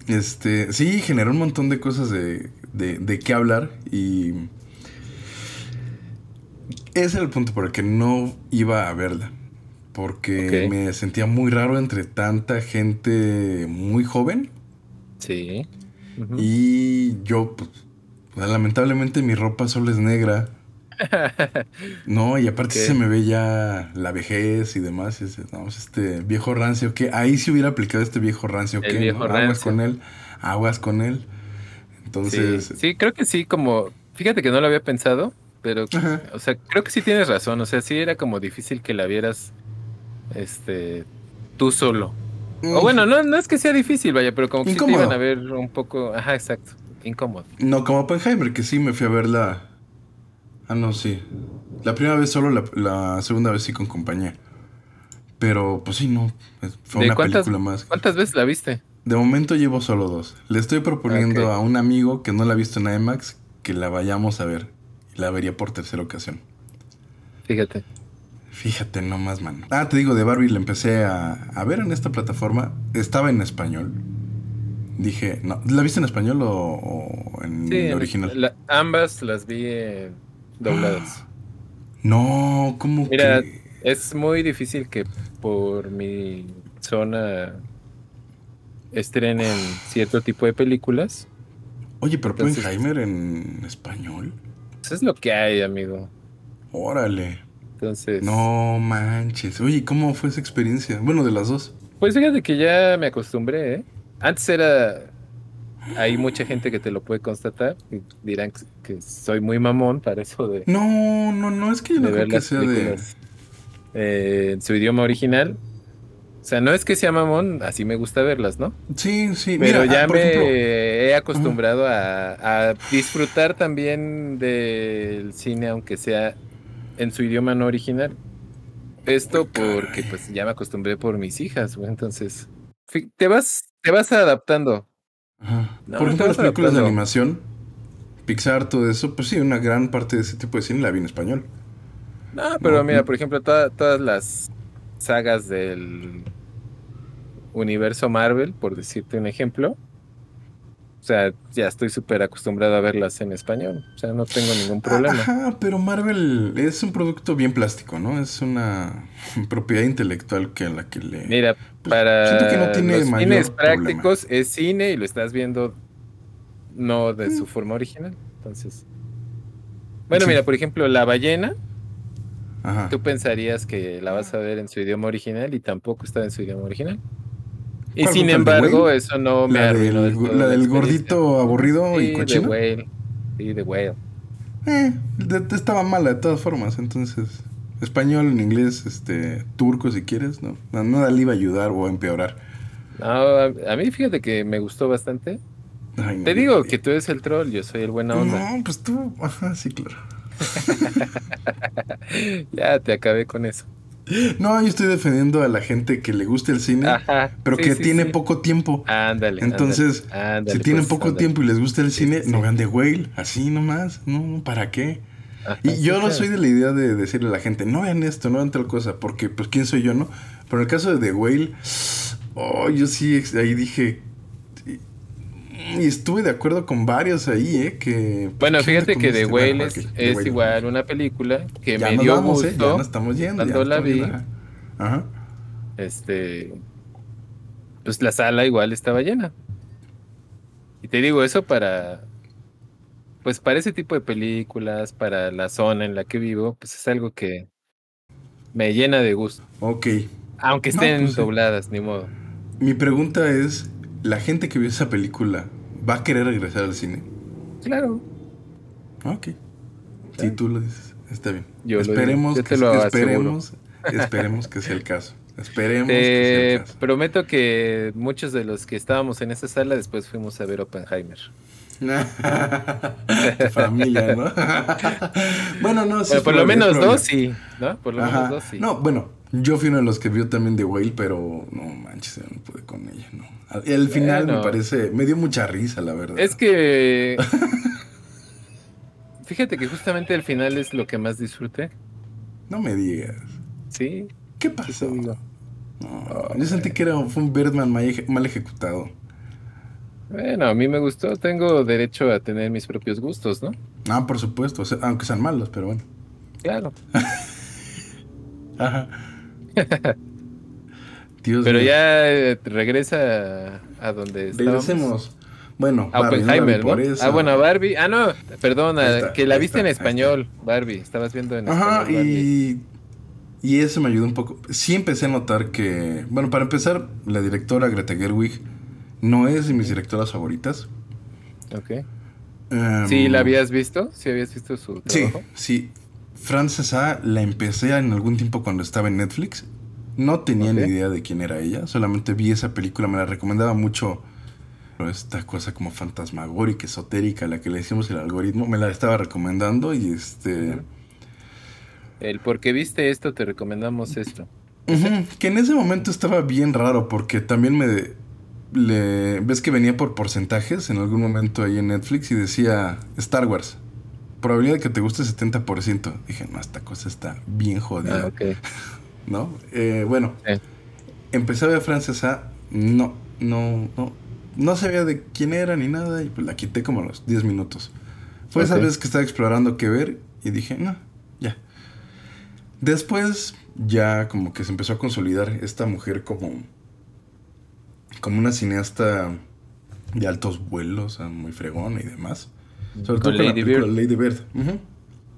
Este, sí, generó un montón de cosas de, de, de qué hablar y ese era el punto por el que no iba a verla. Porque me sentía muy raro entre tanta gente muy joven Sí. Y yo, pues, lamentablemente mi ropa solo es negra. No, y aparte Ok. se me ve ya la vejez y demás. no, pues, este viejo rancio que ahí sí hubiera aplicado este viejo rancio que viejo aguas rancio. con él, aguas con él. Entonces, sí, sí, creo que sí, como, fíjate que no lo había pensado, pero, Ajá. o sea, creo que sí tienes razón, o sea, sí era como difícil que la vieras, este, tú solo. O bueno, no, no es que sea difícil, vaya, pero como que sí te iban a ver un poco, ajá, exacto, incómodo. no como Oppenheimer, que sí me fui a verla. Ah, no, sí. La primera vez solo, la, la segunda vez sí con compañía. Pero, pues sí, no. Fue ¿De una cuántas- película más. ¿Cuántas veces la viste? De momento llevo solo dos. Le estoy proponiendo a un amigo que no la ha visto en IMAX que la vayamos a ver. La vería por tercera ocasión. Fíjate. Fíjate nomás, man. Ah, te digo, de Barbie la empecé a, a ver en esta plataforma. Estaba en español. Dije, no, ¿la viste en español o, o en Sí, el en- original? la- ambas las vi eh, dobladas. No, ¿cómo Mira, que? es muy difícil que por mi zona estrenen cierto tipo de películas. Oye, pero entonces- Oppenheimer en español. Eso es lo que hay, amigo. Órale. Entonces, No manches. Oye, ¿cómo fue esa experiencia? Bueno, de las dos. pues fíjate que ya me acostumbré, ¿eh? Antes era, hay mucha gente que te lo puede constatar y dirán que, soy muy mamón para eso de, No, no, no, es que yo no creo que sea de. eh, en su idioma original. O sea, no es que sea mamón, así me gusta verlas, ¿no? Sí, sí. Pero mira, ya ah, me ejemplo, he acostumbrado a, a disfrutar también del cine, aunque sea en su idioma no original. Esto porque pues ya me acostumbré por mis hijas, güey, entonces te vas, te vas adaptando. Ajá. No, Por ejemplo, las películas de animación, Pixar, todo eso, pues sí, una gran parte de ese tipo de cine la vi en español. No, pero No, mira, por ejemplo, toda- todas las sagas del universo Marvel, por decirte un ejemplo. O sea, ya estoy súper acostumbrado a verlas en español. O sea, no tengo ningún problema. Ajá, pero Marvel es un producto bien plástico, ¿no? Es una propiedad intelectual que a la que le... Mira, Pues, para siento que no tiene los mayor fines problema. prácticos es cine y lo estás viendo no de su forma original. Entonces, bueno, Sí. mira, por ejemplo, la ballena, Ajá. tú pensarías que la vas a ver en su idioma original y tampoco está en su idioma original. Y ¿Cuál sin embargo, eso no me La arruinó del, la del gordito aburrido y Sí, de cochino. Whale. Sí, de Whale. Eh, de- de- estaba mala de todas formas, entonces... Español, en inglés, este, turco si quieres, ¿no? Nada le iba a ayudar o a empeorar. No, a, a mí fíjate que me gustó bastante. Ay, Te digo que tú eres el troll, yo soy el buena onda. No, pues tú, ajá, sí, claro. Ya te acabé con eso. No, yo estoy defendiendo a la gente que le gusta el cine, Ajá. pero sí, que sí, tiene sí. poco tiempo. Ándale. Entonces, ándale, ándale, si tienen pues, poco ándale. tiempo y les gusta el cine, no vean The Whale, así nomás, no, ¿para qué? Ajá, Y yo no claro. soy de la idea de decirle a la gente, no vean esto, no vean tal cosa, porque pues quién soy yo, ¿no? Pero en el caso de The Whale, oh, yo sí ahí dije, y estuve de acuerdo con varios ahí, ¿eh? Que, pues, Bueno, ¿qué onda fíjate que? The Whale es, Whale. igual una película que Ya me dio vamos, ¿eh? gusto Ya nos estamos yendo. ya cuando la vi. yendo, ajá. Este, pues la sala igual estaba llena. Y te digo eso para, pues para ese tipo de películas, para la zona en la que vivo, pues es algo que Me llena de gusto. Ok. Aunque No, estén pues dobladas, ni modo. Mi pregunta es, ¿la gente que vio esa película va a querer regresar al cine? Claro. Ok. Si tú lo dices, está bien. Yo lo esperemos yo que, te lo aseguro. esperemos, esperemos que sea el caso. Esperemos que sea Te el caso. prometo que muchos de los que estábamos en esa sala después fuimos a ver Oppenheimer. Familia, ¿no? bueno, no, sí. Bueno, por lo menos dos sí, ¿no? Por lo Ajá. menos dos sí. No, bueno, yo fui uno de los que vio también The Whale, pero no manches, no pude con ella, no. Al- El final me parece, me dio mucha risa, la verdad. Es que. Fíjate que justamente el final es lo que más disfruté. No me digas. Sí. ¿Qué sí pasó? digo. No, yo sentí que era, fue un Birdman mal, eje- mal ejecutado. Bueno, a mí me gustó. Tengo derecho a tener mis propios gustos, ¿no? Ah, por supuesto, o sea, aunque sean malos, pero bueno. Claro. Ajá. Dios Pero mío. ya eh, regresa a, donde. Regresemos. Bueno, A Oppenheimer, ¿no? Ah, bueno, Barbie. Ah, no, perdona, está, que la viste está, en español, Barbie. Estabas viendo en Ajá, español. Barbie. y, y eso me ayudó un poco. Sí empecé a notar que, bueno, para empezar, la directora Greta Gerwig no es de mis directoras favoritas. Ok. Em, ¿Sí la habías visto? ¿Sí habías visto su Sí, trabajo? sí. Frances A la empecé en algún tiempo cuando estaba en Netflix. No tenía ni idea de quién era ella. Solamente vi esa película, me la recomendaba mucho. Esta cosa como fantasmagórica, esotérica, la que le decimos el algoritmo, me la estaba recomendando y este... El porque viste esto, te recomendamos esto. Que en ese momento estaba bien raro porque también me... Le, ves que venía por porcentajes en algún momento ahí en Netflix y decía Star Wars. Probabilidad de que te guste 70%. Dije, no, esta cosa está bien jodida. Ah, ok. ¿No? Eh, bueno, Sí. empecé a ver Frances A. No, no, no. No sabía de quién era ni nada y pues la quité como a los 10 minutos. Fue esa Ok. vez que estaba explorando qué ver y dije, no, ya. Después ya como que se empezó a consolidar esta mujer como, como una cineasta de altos vuelos, muy fregona y demás. Sobre todo Con la Lady película Bird. Lady Bird.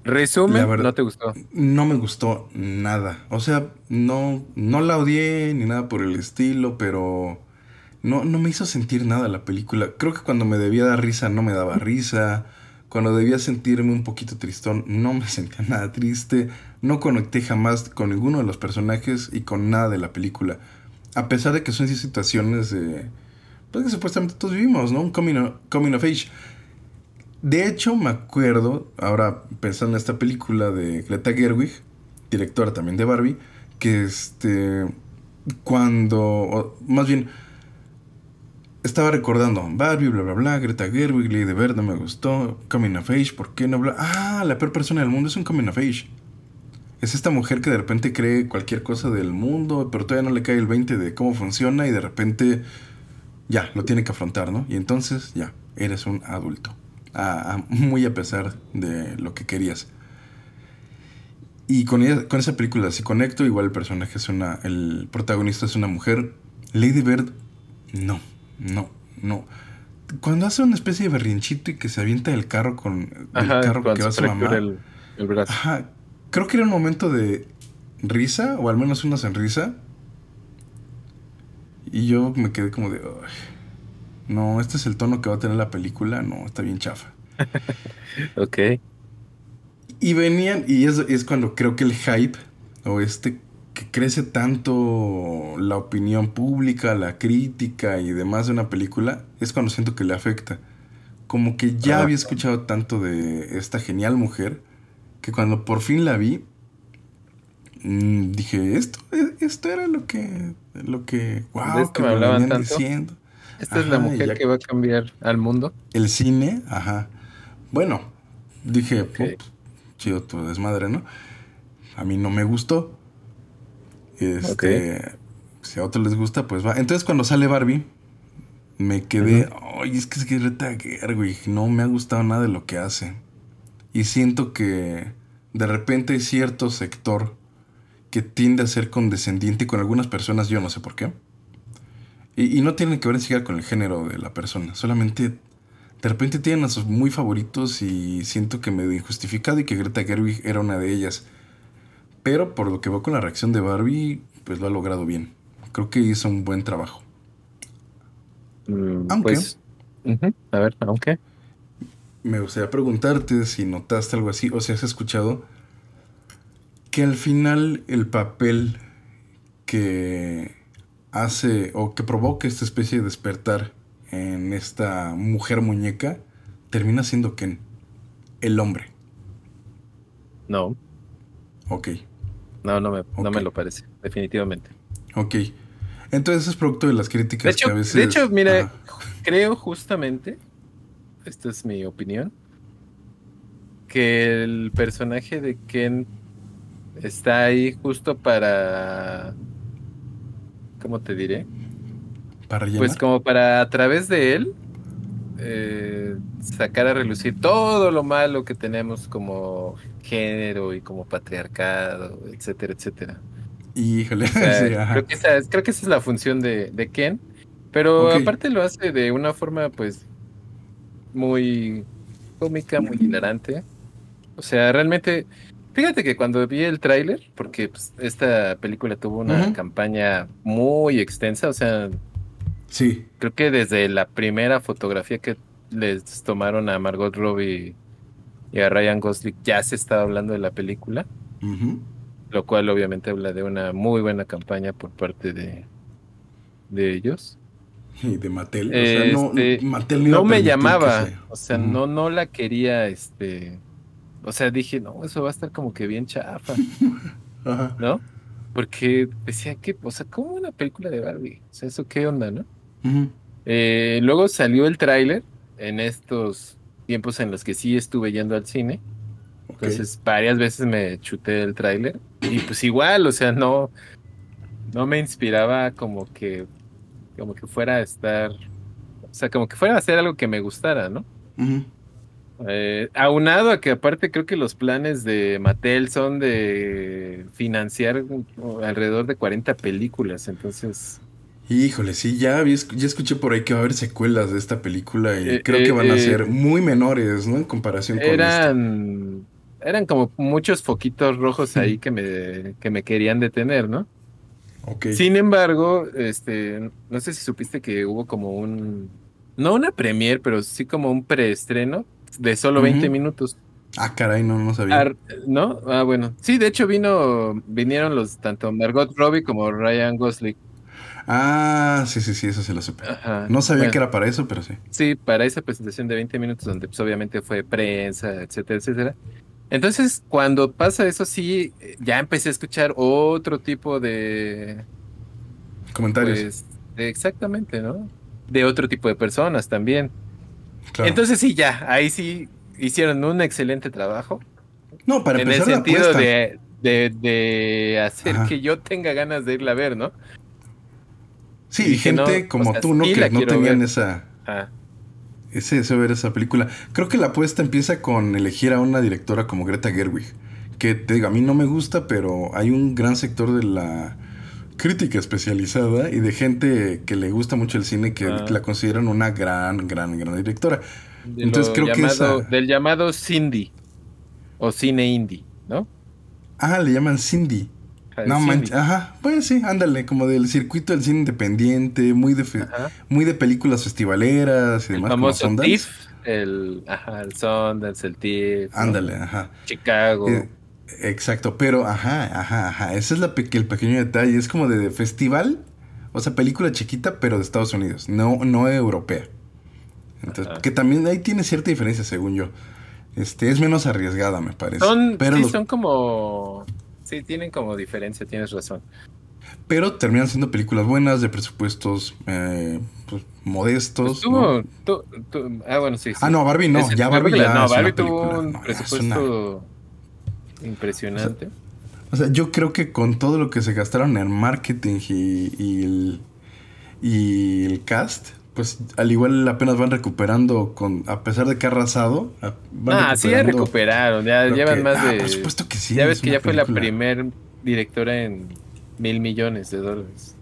Resumen, La verdad- no te gustó. No me gustó nada. O sea, no, no la odié ni nada por el estilo, pero no, no me hizo sentir nada la película. Creo que cuando me debía dar risa no me daba risa. Cuando debía sentirme un poquito tristón, no me sentía nada triste. No conecté jamás con ninguno de los personajes y con nada de la película. A pesar de que son situaciones de... Pues que supuestamente todos vivimos, ¿no? Un coming of, coming of age. De hecho, me acuerdo, ahora pensando en esta película de Greta Gerwig, directora también de Barbie, que este, cuando, o más bien, estaba recordando Barbie, bla, bla, bla, Greta Gerwig, Lady Bird, no me gustó, Coming of Age, ¿por qué no habla? Ah, la peor persona del mundo es un Coming of Age. Es esta mujer que de repente cree cualquier cosa del mundo, pero todavía no le cae el 20 de cómo funciona y de repente ya, lo tiene que afrontar, ¿no? Y entonces ya, eres un adulto. A- a- muy a pesar de lo que querías. Y con, ella- con esa película sí conecto, igual el personaje es una, el protagonista es una mujer. Lady Bird, no, no, no. Cuando hace una especie de berrinchito y que se avienta del carro con el carro que va su mamá. el, el brazo. Ajá, creo que era un momento de risa, o al menos una sonrisa. Y yo me quedé como de, "Ay, no, este es el tono que va a tener la película, no, está bien chafa. Ok. Y venían, y es, es cuando creo que el hype, o este que crece tanto la opinión pública, la crítica y demás de una película, es cuando siento que le afecta. Como que ya había escuchado tanto de esta genial mujer, que cuando por fin la vi, mm, dije, esto, esto era lo que, lo que, wow, que me me hablaban venían tanto? diciendo. Esta es la mujer ya- que va a cambiar al mundo. El cine, ajá. Bueno, dije, Ok. "Ups, chido tu desmadre, ¿no? A mí no me gustó. Este, si a otros les gusta, pues va. Entonces cuando sale Barbie, me quedé, ay, es que es que Greta Gerwig, no me ha gustado nada de lo que hace. Y siento que de repente hay cierto sector que tiende a ser condescendiente con algunas personas, yo no sé por qué. Y, y no tiene que ver ni siquiera con el género de la persona, solamente de repente tienen a sus muy favoritos y siento que medio injustificado y que Greta Gerwig era una de ellas. Pero por lo que veo con la reacción de Barbie, pues lo ha logrado bien. Creo que hizo un buen trabajo. Mm, Aunque- Pues, a ver, aunque. Me gustaría preguntarte si notaste algo así o si has escuchado que al final el papel que hace o que provoca esta especie de despertar en esta mujer muñeca termina siendo Ken, el hombre. No, Ok, no, no me, no me lo parece, definitivamente. ok. Entonces es producto de las críticas De hecho, que a veces... de hecho, mira, creo justamente, esta es mi opinión, que el personaje de Ken está ahí justo para, ¿cómo te diré? para rellenar. Pues como para a través de él eh, sacar a relucir todo lo malo que tenemos como género y como patriarcado, etcétera, etcétera. Híjole, O sea, sí, creo, que esa, es- creo que esa es la función de, de Ken. Pero aparte lo hace de una forma, pues, muy cómica, muy hilarante. O sea, realmente, fíjate que cuando vi el tráiler, porque pues, esta película tuvo una campaña muy extensa, o sea, Sí, creo que desde la primera fotografía que les tomaron a Margot Robbie y a Ryan Gosling ya se estaba hablando de la película lo cual obviamente habla de una muy buena campaña por parte de, de ellos. y de Mattel. O sea, no, Este, Mattel iba No me llamaba, o sea, no, no la quería, este, o sea, dije, no, eso va a estar como que bien chafa, Ajá. ¿no? Porque decía que, o sea, ¿cómo una película de Barbie? O sea, ¿eso qué onda, no? Eh, luego salió el tráiler en estos tiempos en los que sí estuve yendo al cine. Entonces, varias veces me chuté el tráiler y pues igual, o sea, no, no me inspiraba como que, como que fuera a estar, o sea, como que fuera a hacer algo que me gustara, ¿no? Ujú. Eh, aunado a que aparte creo que los planes de Mattel son de financiar alrededor de 40 películas, entonces, Híjole, sí, ya, esc- ya escuché por ahí que va a haber secuelas de esta película y Eh, creo eh, que van a eh, ser muy menores, ¿no? En comparación con esta. eran, eran como muchos foquitos rojos ahí que me, que me querían detener, ¿no? Ok. Sin embargo, este, no sé si supiste que hubo como un, no una premier, pero sí como un preestreno de solo 20 Ujú. minutos, Ah, caray, no, no sabía. Ar- ¿no? Ah, bueno, sí, de hecho vino, vinieron los tanto Margot Robbie como Ryan Gosling. Ah, sí, sí, sí, eso se lo supe. Ajá. No sabía Bueno, que era para eso, pero sí. Sí, para esa presentación de 20 minutos, donde pues obviamente fue prensa, etcétera, etcétera. Entonces, cuando pasa eso, sí, ya empecé a escuchar otro tipo de, Comentarios. pues, de- exactamente, ¿no? De otro tipo de personas también. Claro. Entonces sí, ya, ahí sí hicieron un excelente trabajo. no, para en el empezar la sentido apuesta. de, de, de hacer Ajá. que yo tenga ganas de irla a ver, ¿no? Sí, y y que no, gente o como sea, tú, ¿no? sí que la no tenían ver. esa, ese deseo de ver esa película. Creo que la apuesta empieza con elegir a una directora como Greta Gerwig. Que te digo, a mí no me gusta, pero hay un gran sector de la crítica especializada y de gente que le gusta mucho el cine que Ah. la consideran una gran, gran, gran directora. de Entonces creo que esa- Del llamado Cindy, o cine indie, ¿no? Ah, le llaman Cindy. Ajá, No Cindy. manches, ajá, pues sí, ándale, como del circuito del cine independiente, muy de, fe- muy de películas festivaleras y El demás, como famoso Sundance. TIFF, el, ajá, el Sundance, el TIFF, ¿no? Ándale, ajá. Chicago. Eh, exacto, pero ajá, ajá, ajá. Ese es la pe- el pequeño detalle. Es como de, de festival, o sea, película chiquita, pero de Estados Unidos, no, no europea. Entonces, Ajá. que también ahí tiene cierta diferencia, según yo. Este, es menos arriesgada, me parece. son, pero, sí, los- son como... Sí, tienen como diferencia, tienes razón. pero terminan siendo películas buenas, de presupuestos eh, pues, modestos. Pues ¿no? tu- tu- ah, bueno, sí, sí. Ah, no, Barbie no, ya Barbie ya No, es una Barbie tuvo película, un no, presupuesto impresionante. O sea, yo creo que con todo lo que se gastaron en marketing y, y el, y el cast, pues al igual apenas van recuperando, con a pesar de que ha arrasado. van ah, sí, ya recuperaron. Ya llevan que- más Ah, de. Por supuesto que sí. ya ves es que ya fue la primer directora en mil millones de dólares.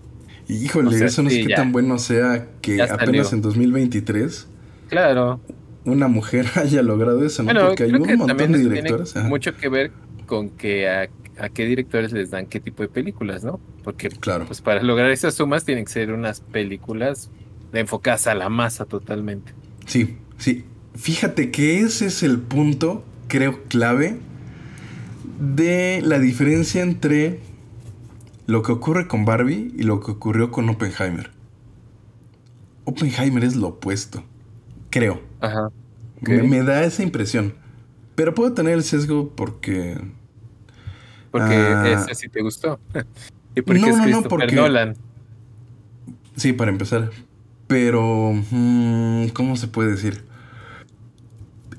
Y, Híjole, o sea, eso no sí, qué ya. tan bueno sea que apenas en 2023 Claro. una mujer haya logrado eso, ¿no? Bueno, Porque hay un que montón de eso directores. tiene mucho que ver con que a, a qué directores les dan qué tipo de películas, ¿no? Porque Claro. pues para lograr esas sumas tienen que ser unas películas enfocadas a la masa totalmente. Sí, sí. Fíjate que ese es el punto, creo, clave de la diferencia entre lo que ocurre con Barbie y lo que ocurrió con Oppenheimer. Oppenheimer es lo opuesto, creo. Ajá. Me, me da esa impresión. Pero puedo tener el sesgo porque... Porque Ah. ese sí te gustó. y porque No, es no, Christopher porque- Nolan. Sí, para empezar. Pero, mm, ¿cómo se puede decir?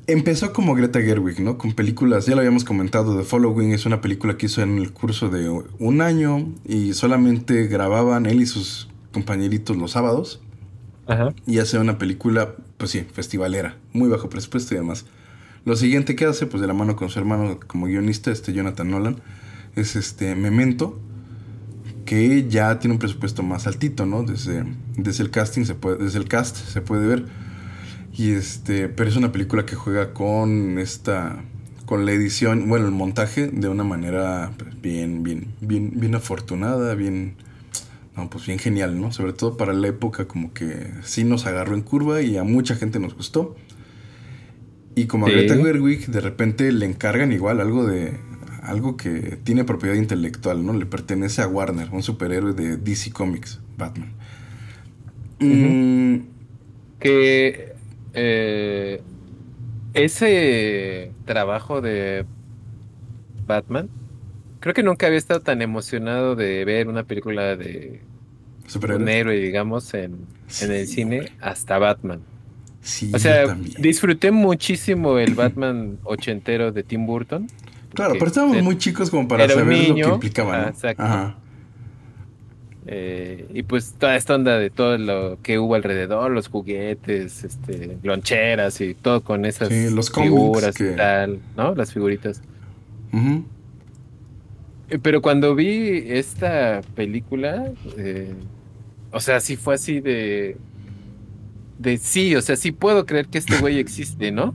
Empezó como Greta Gerwig, ¿no? Con películas, ya lo habíamos comentado, The Following es una película que hizo en el curso de un año y solamente grababan él y sus compañeritos los sábados Ajá. y hace una película, pues sí, festivalera, muy bajo presupuesto y demás. Lo siguiente que hace, pues de la mano con su hermano como guionista, este Jonathan Nolan, es este Memento, que ya tiene un presupuesto más altito, ¿no? Desde, desde el casting se puede, desde el cast se puede ver. Y este, pero es una película que juega con esta, con la edición, bueno, el montaje de una manera pues, bien, bien, bien, bien afortunada, bien, no, pues bien genial, ¿no? Sobre todo para la época como que sí nos agarró en curva y a mucha gente nos gustó. Y como a Sí. Greta Gerwig de repente le encargan igual algo de algo que tiene propiedad intelectual, ¿no? Le pertenece a Warner, un superhéroe de DC Comics, Batman. Mm, Que eh, ese trabajo de Batman, creo que nunca había estado tan emocionado de ver una película de un héroe, digamos, en, en el cine hombre. hasta Batman. Sí, O sea, disfruté muchísimo el Batman ochentero de Tim Burton. Claro, pero estábamos muy chicos como para saber lo que implicaba, ¿no? Ah, exacto. Ajá. eh, y pues toda esta onda de todo lo que hubo alrededor, los juguetes, este, loncheras y todo con esas Sí, los cómics figuras que- y tal, ¿no? Las figuritas. Eh, Pero cuando vi esta película, eh, o sea, sí fue así de. De sí, o sea, sí puedo creer que este güey existe, ¿no?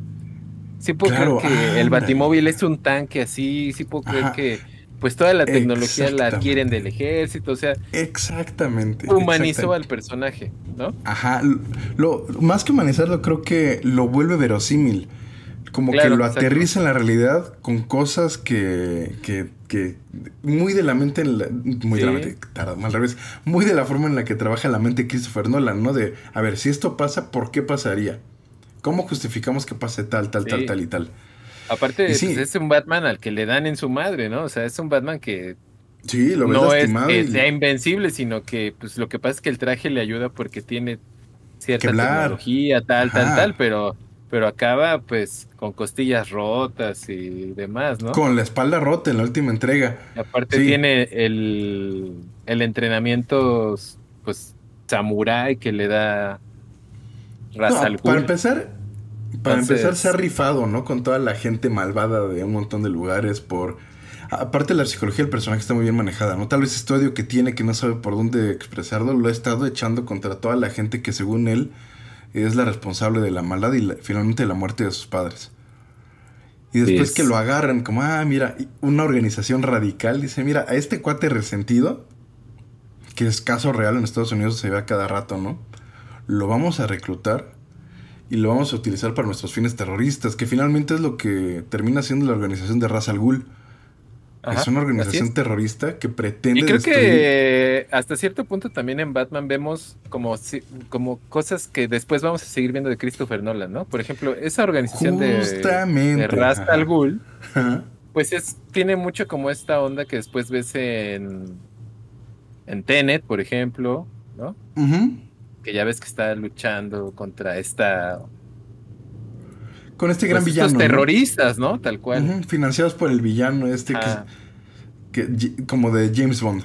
Sí puedo Claro, creer que el ándale. batimóvil es un tanque así, sí puedo creer Ajá. que pues toda la tecnología la adquieren del ejército, o sea, Exactamente. humanizó exactamente. al personaje, ¿no? Ajá, lo, más que humanizarlo, creo que lo vuelve verosímil. Como Claro, que lo aterriza en la realidad con cosas que, que, que muy de la mente, muy de la mente, tarda, al revés, muy de la forma en la que trabaja la mente Christopher Nolan, ¿no? De, a ver, si esto pasa, ¿por qué pasaría? ¿Cómo justificamos que pase tal, tal, tal, Sí. tal y tal? Aparte, Y sí. pues, es un Batman al que le dan en su madre, ¿no? O sea, es un Batman que Sí, lo no es que sea invencible, sino que pues lo que pasa es que el traje le ayuda porque tiene cierta tecnología, tal, tal, Ajá. tal, pero, pero acaba pues con costillas rotas y demás, ¿no? con la espalda rota en la última entrega. Y aparte sí. tiene el, el entrenamiento pues samurái que le da No, para empezar, para Entonces- empezar se ha rifado, ¿no? Con toda la gente malvada de un montón de lugares por... Aparte la psicología del personaje está muy bien manejada, ¿no? Tal vez este odio que tiene que no sabe por dónde expresarlo lo ha estado echando contra toda la gente que según él es la responsable de la maldad y la- finalmente de la muerte de sus padres. Y después Es- que lo agarran como, ah, mira, una organización radical dice, mira, a este cuate resentido, que es caso real en Estados Unidos, se ve a cada rato, ¿no? Lo vamos a reclutar y lo vamos a utilizar para nuestros fines terroristas, que finalmente es lo que termina siendo la organización de Ra's al Ghul. Ajá, es una organización es. terrorista que pretende Y creo destruir- que hasta cierto punto también en Batman vemos como, como cosas que después vamos a seguir viendo de Christopher Nolan, ¿no? Por ejemplo, esa organización de, Justamente, de Ra's al Ghul, Ajá. pues es, tiene mucho como esta onda que después ves en, en Tenet, por ejemplo, ¿no? Ujú. Que ya ves que está luchando contra esta... Con este gran pues, villano. estos terroristas, ¿no? Tal cual. Financiados por el villano este que Ah, que, como de James Bond.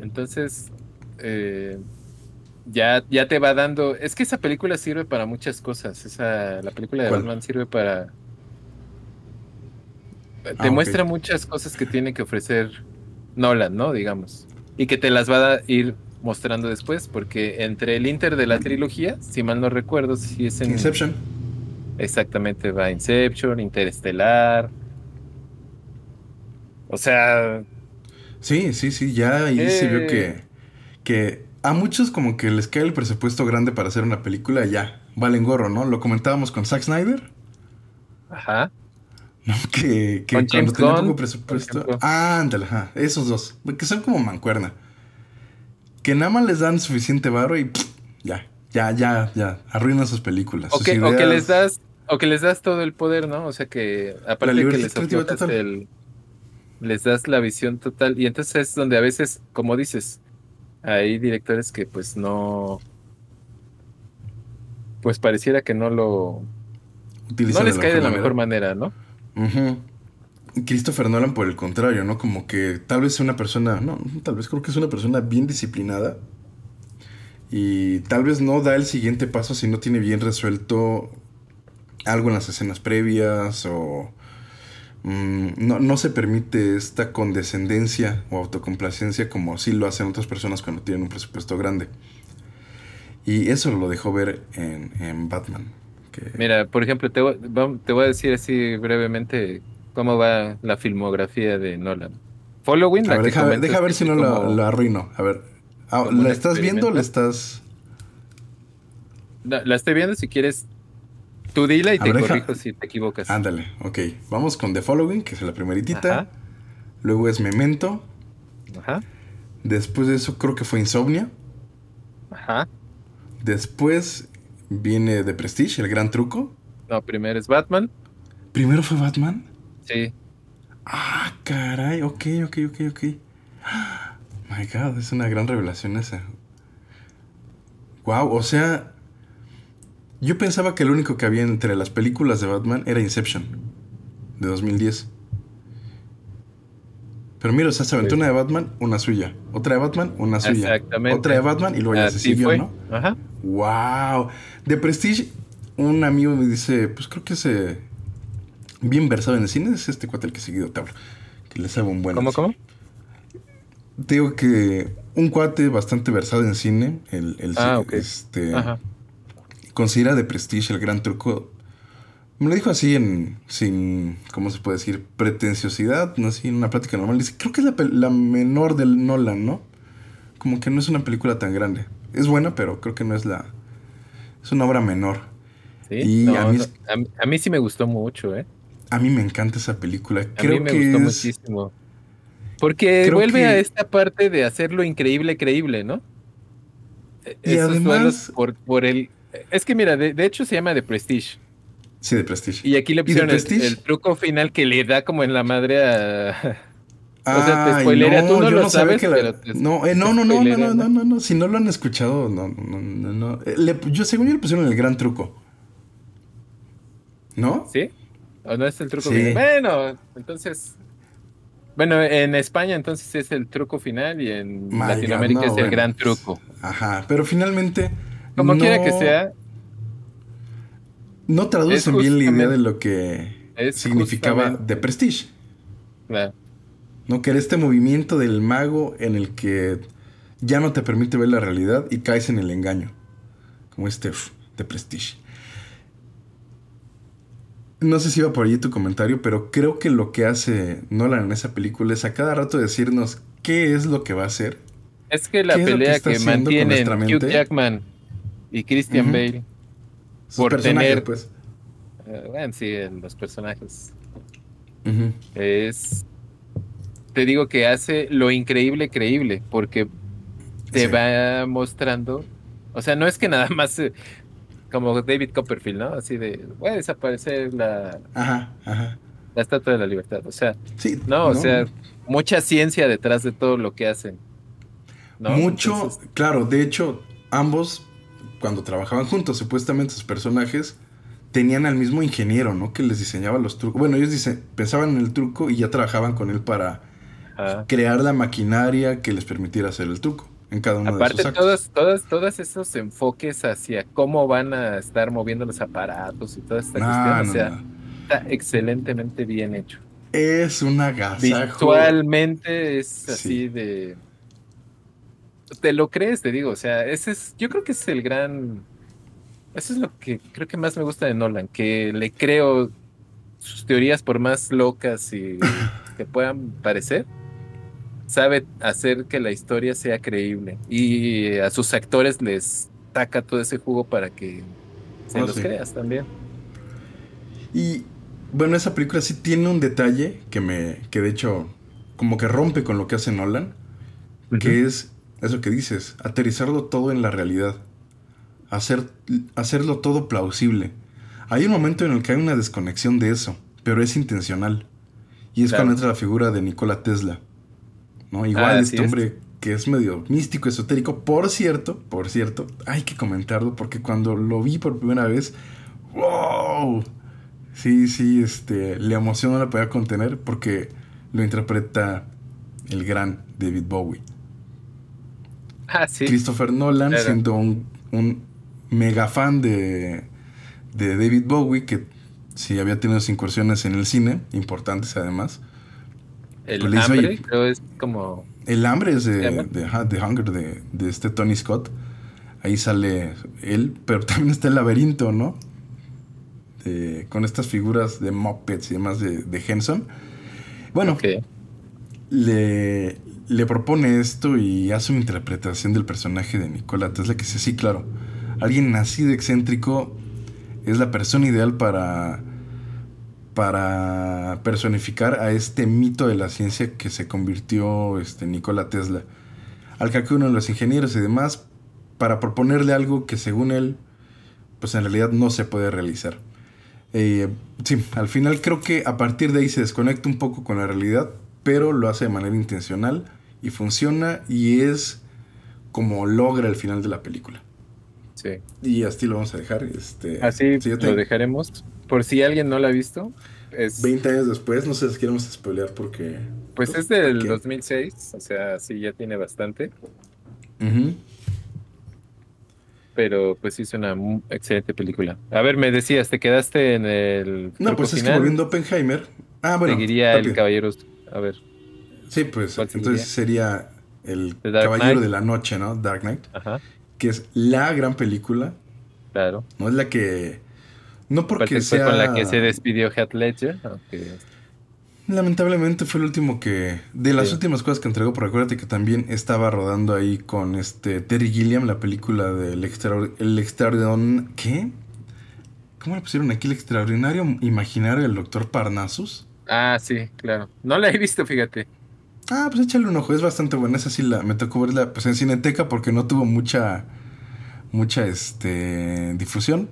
Entonces, eh, ya, ya te va dando. Es que esa película sirve para muchas cosas. Esa, la película de ¿Cuál? Batman sirve para. Te Ah, muestra muchas cosas que tiene que ofrecer Nolan, ¿no? Digamos. Y que te las va a ir mostrando después, porque entre el inter de la trilogía, si mal no recuerdo, si es en. Inception. Exactamente, va Inception, Interestelar. O sea, Sí, sí, sí, ya ahí se vio Eh. que, que a muchos como que les cae el presupuesto grande para hacer una película y ya, valen gorro, ¿no? Lo comentábamos con Zack Snyder, ajá. ¿no? Que, que Con cuando James tenía Gunn, poco presupuesto... Ah, ándale, ajá, esos dos, que son como mancuerna. Que nada más les dan suficiente varo y pff, ya, ya, ya, ya, arruinan sus películas. O sus que, o que les das, o que les das todo el poder, ¿no? O sea que aparte de que les aflojas el, les das la visión total. Y entonces es donde a veces, como dices, hay directores que pues no. Pues pareciera que no lo. Utilizan No les de cae de la mejor manera, ¿no? Ujú. Christopher Nolan, por el contrario, ¿no? Como que tal vez es una persona, no, tal vez creo que es una persona bien disciplinada y tal vez no da el siguiente paso si no tiene bien resuelto algo en las escenas previas o mm, no, no se permite esta condescendencia o autocomplacencia como sí lo hacen otras personas cuando tienen un presupuesto grande. Y eso lo dejó ver en, en Batman. que- Mira, por ejemplo, te, te voy a decir así brevemente cómo va la filmografía de Nolan. Following, A ver, deja, ver- deja ver si no la, como- la arruino. A ver. Ah, ¿La estás viendo o la estás.? La, la estoy viendo si quieres. Tú dila y A te ver, deja- corrijo si te equivocas. Ándale, ok. Vamos con The Following, que es la primeritita. Ajá. Luego es Memento. Ajá. Después de eso creo que fue Insomnia. Ajá. Después viene The Prestige, el gran truco. No, primero es Batman. Primero fue Batman. Sí. Ah, caray. Ok, ok, ok, ok. My God, es una gran revelación esa. Wow, o sea. Yo pensaba que lo único que había entre las películas de Batman era Inception, de 2010. Pero mira, o sea, se aventó una de Batman, una suya. Otra de Batman, una suya. Exactamente. Otra de Batman y luego ya se Así siguió, fue. ¿no? Ajá. Wow. De Prestige, un amigo me dice, pues creo que es eh, bien versado en el cine, es este cuate el que seguido te hablo, que le sabe un buen... ¿Cómo, cómo? Te digo que un cuate bastante versado en cine, el, el Ah, este, Ajá. considera de Prestige el gran truco. Me lo dijo así en, sin, ¿cómo se puede decir? Pretenciosidad, no así en una plática normal. Dice, creo que es la, la menor del Nolan, ¿no? Como que no es una película tan grande. Es buena, pero creo que no es la... Es una obra menor. Sí. Y No, a mí no, a a mí sí me gustó mucho, ¿eh? A mí me encanta esa película. A Creo mí me que gustó es... muchísimo. Porque Creo vuelve que- a esta parte de hacerlo increíble, creíble, ¿no? E- Y Esos además- por, por el... Es que mira, de, de hecho se llama The Prestige. Sí, de Prestige. Y aquí le ¿Y The pusieron el, truco final que le da como en la madre a... o sea, te spoilerea, tú no lo sabes, la- pero te- No, eh, no, no, no, no, no, ¿no? no, no, no. Si no lo han escuchado, no, no, no, no. Eh, le- yo, según yo, le pusieron el gran truco. ¿No? ¿Sí? ¿O no es el truco Sí. final? Bueno, entonces... Bueno, en España entonces es el truco final y en My God, Latinoamérica no, es el bueno. gran truco. Ajá, pero finalmente. Como no- quiera que sea, No traducen bien la idea de lo que significaba de Prestige. claro. ¿no? Que era este movimiento del mago en el que ya no te permite ver la realidad y caes en el engaño. Como este de Prestige. No sé si iba por allí tu comentario, pero creo que lo que hace Nolan en esa película es a cada rato decirnos qué es lo que va a hacer. Es que la ¿Qué es lo que pelea que, con mantienen Hugh? Jackman y Christian. Bale, Sus Por tener- pues. eh, bueno, sí, en los personajes, es, te digo que hace lo increíble creíble, porque te Sí. va mostrando, o sea, no es que nada más como David Copperfield, ¿no? Así de, voy a desaparecer la, Ajá, ajá. la Estatua de la Libertad, o sea, Sí, no, o sea, mucha ciencia detrás de todo lo que hacen. ¿no? Mucho, Entonces, claro, de hecho, ambos, cuando trabajaban juntos, supuestamente sus personajes tenían al mismo ingeniero, ¿no? Que les diseñaba los trucos. Bueno, ellos dicen, pensaban en el truco y ya trabajaban con él para ajá. crear la maquinaria que les permitiera hacer el truco en cada uno de Aparte, sus actos. todos, todas, todos esos enfoques hacia cómo van a estar moviendo los aparatos y toda esta No, cuestión, no, o sea, no. está excelentemente bien hecho. Es un agasajo. Visualmente es Sí. así de. Te lo crees, te digo, o sea, ese es, yo creo que es el gran. Eso es lo que creo que más me gusta de Nolan, que le creo sus teorías por más locas y que puedan parecer, sabe hacer que la historia sea creíble. Y a sus actores les taca todo ese jugo para que se Oh, los sí. creas también. Y bueno, esa película sí tiene un detalle que me. que de hecho. como que rompe con lo que hace Nolan. Que es eso que dices, aterrizarlo todo en la realidad. Hacer, hacerlo todo plausible. Hay un momento en el que hay una desconexión de eso, pero es intencional. Y es Claro. cuando entra la figura de Nikola Tesla. ¿No? Igual Ah, este es. hombre que es medio místico, esotérico. Por cierto, por cierto, hay que comentarlo porque cuando lo vi por primera vez, ¡wow! Sí, sí, este, la emoción no la podía contener porque lo interpreta el gran David Bowie. Ah, sí. Christopher Nolan, Claro. siendo un, un mega fan de, de David Bowie, que sí había tenido sus incursiones en el cine, importantes además. El Pues hizo, hambre, creo es como. El hambre es de, de, Hunger, de, de este Tony Scott. Ahí sale él, pero también está el laberinto, ¿no? De- con estas figuras de Muppets y demás de, de Henson. Bueno, le, le propone esto y hace una interpretación del personaje de Nikola Tesla que dice, sí, claro, alguien así de excéntrico es la persona ideal para, para personificar a este mito de la ciencia que se convirtió este, Nikola Tesla. Al que uno de los ingenieros y demás para proponerle algo que según él, pues en realidad no se puede realizar. Eh, sí, al final creo que a partir de ahí se desconecta un poco con la realidad, pero lo hace de manera intencional y funciona y es como logra el final de la película. Sí. Y así lo vamos a dejar. Este, Así lo dejaremos. Por si alguien no lo ha visto, es, 20 años después, no sé si queremos spoilear porque... pues es del ¿Por qué? 2006, o sea, sí, ya tiene bastante. Ujú. Pero pues sí es una excelente película. A ver, me decías, te quedaste en el. No, pues es que final? volviendo a Oppenheimer... Ah, bueno. Seguiría el. Caballero. A ver, Sí, pues ¿Cuál entonces sería el Caballero Knight. de la Noche, ¿no? Dark Knight. ajá, Que es la gran película. claro. No es la que... No porque Aparte fue sea... con la que se despidió Heath Ledger. Lamentablemente fue el último que... De las Sí. últimas cosas que entregó, pero acuérdate que también estaba rodando ahí con este Terry Gilliam, la película del. El extraordinario... ¿Qué? ¿Cómo le pusieron aquí el extraordinario imaginario del doctor Parnassus? Ah, sí, claro. No la he visto, fíjate. Ah, pues échale un ojo, es bastante buena. Esa sí la... Me tocó verla pues en Cineteca porque no tuvo mucha... Mucha, este... Difusión.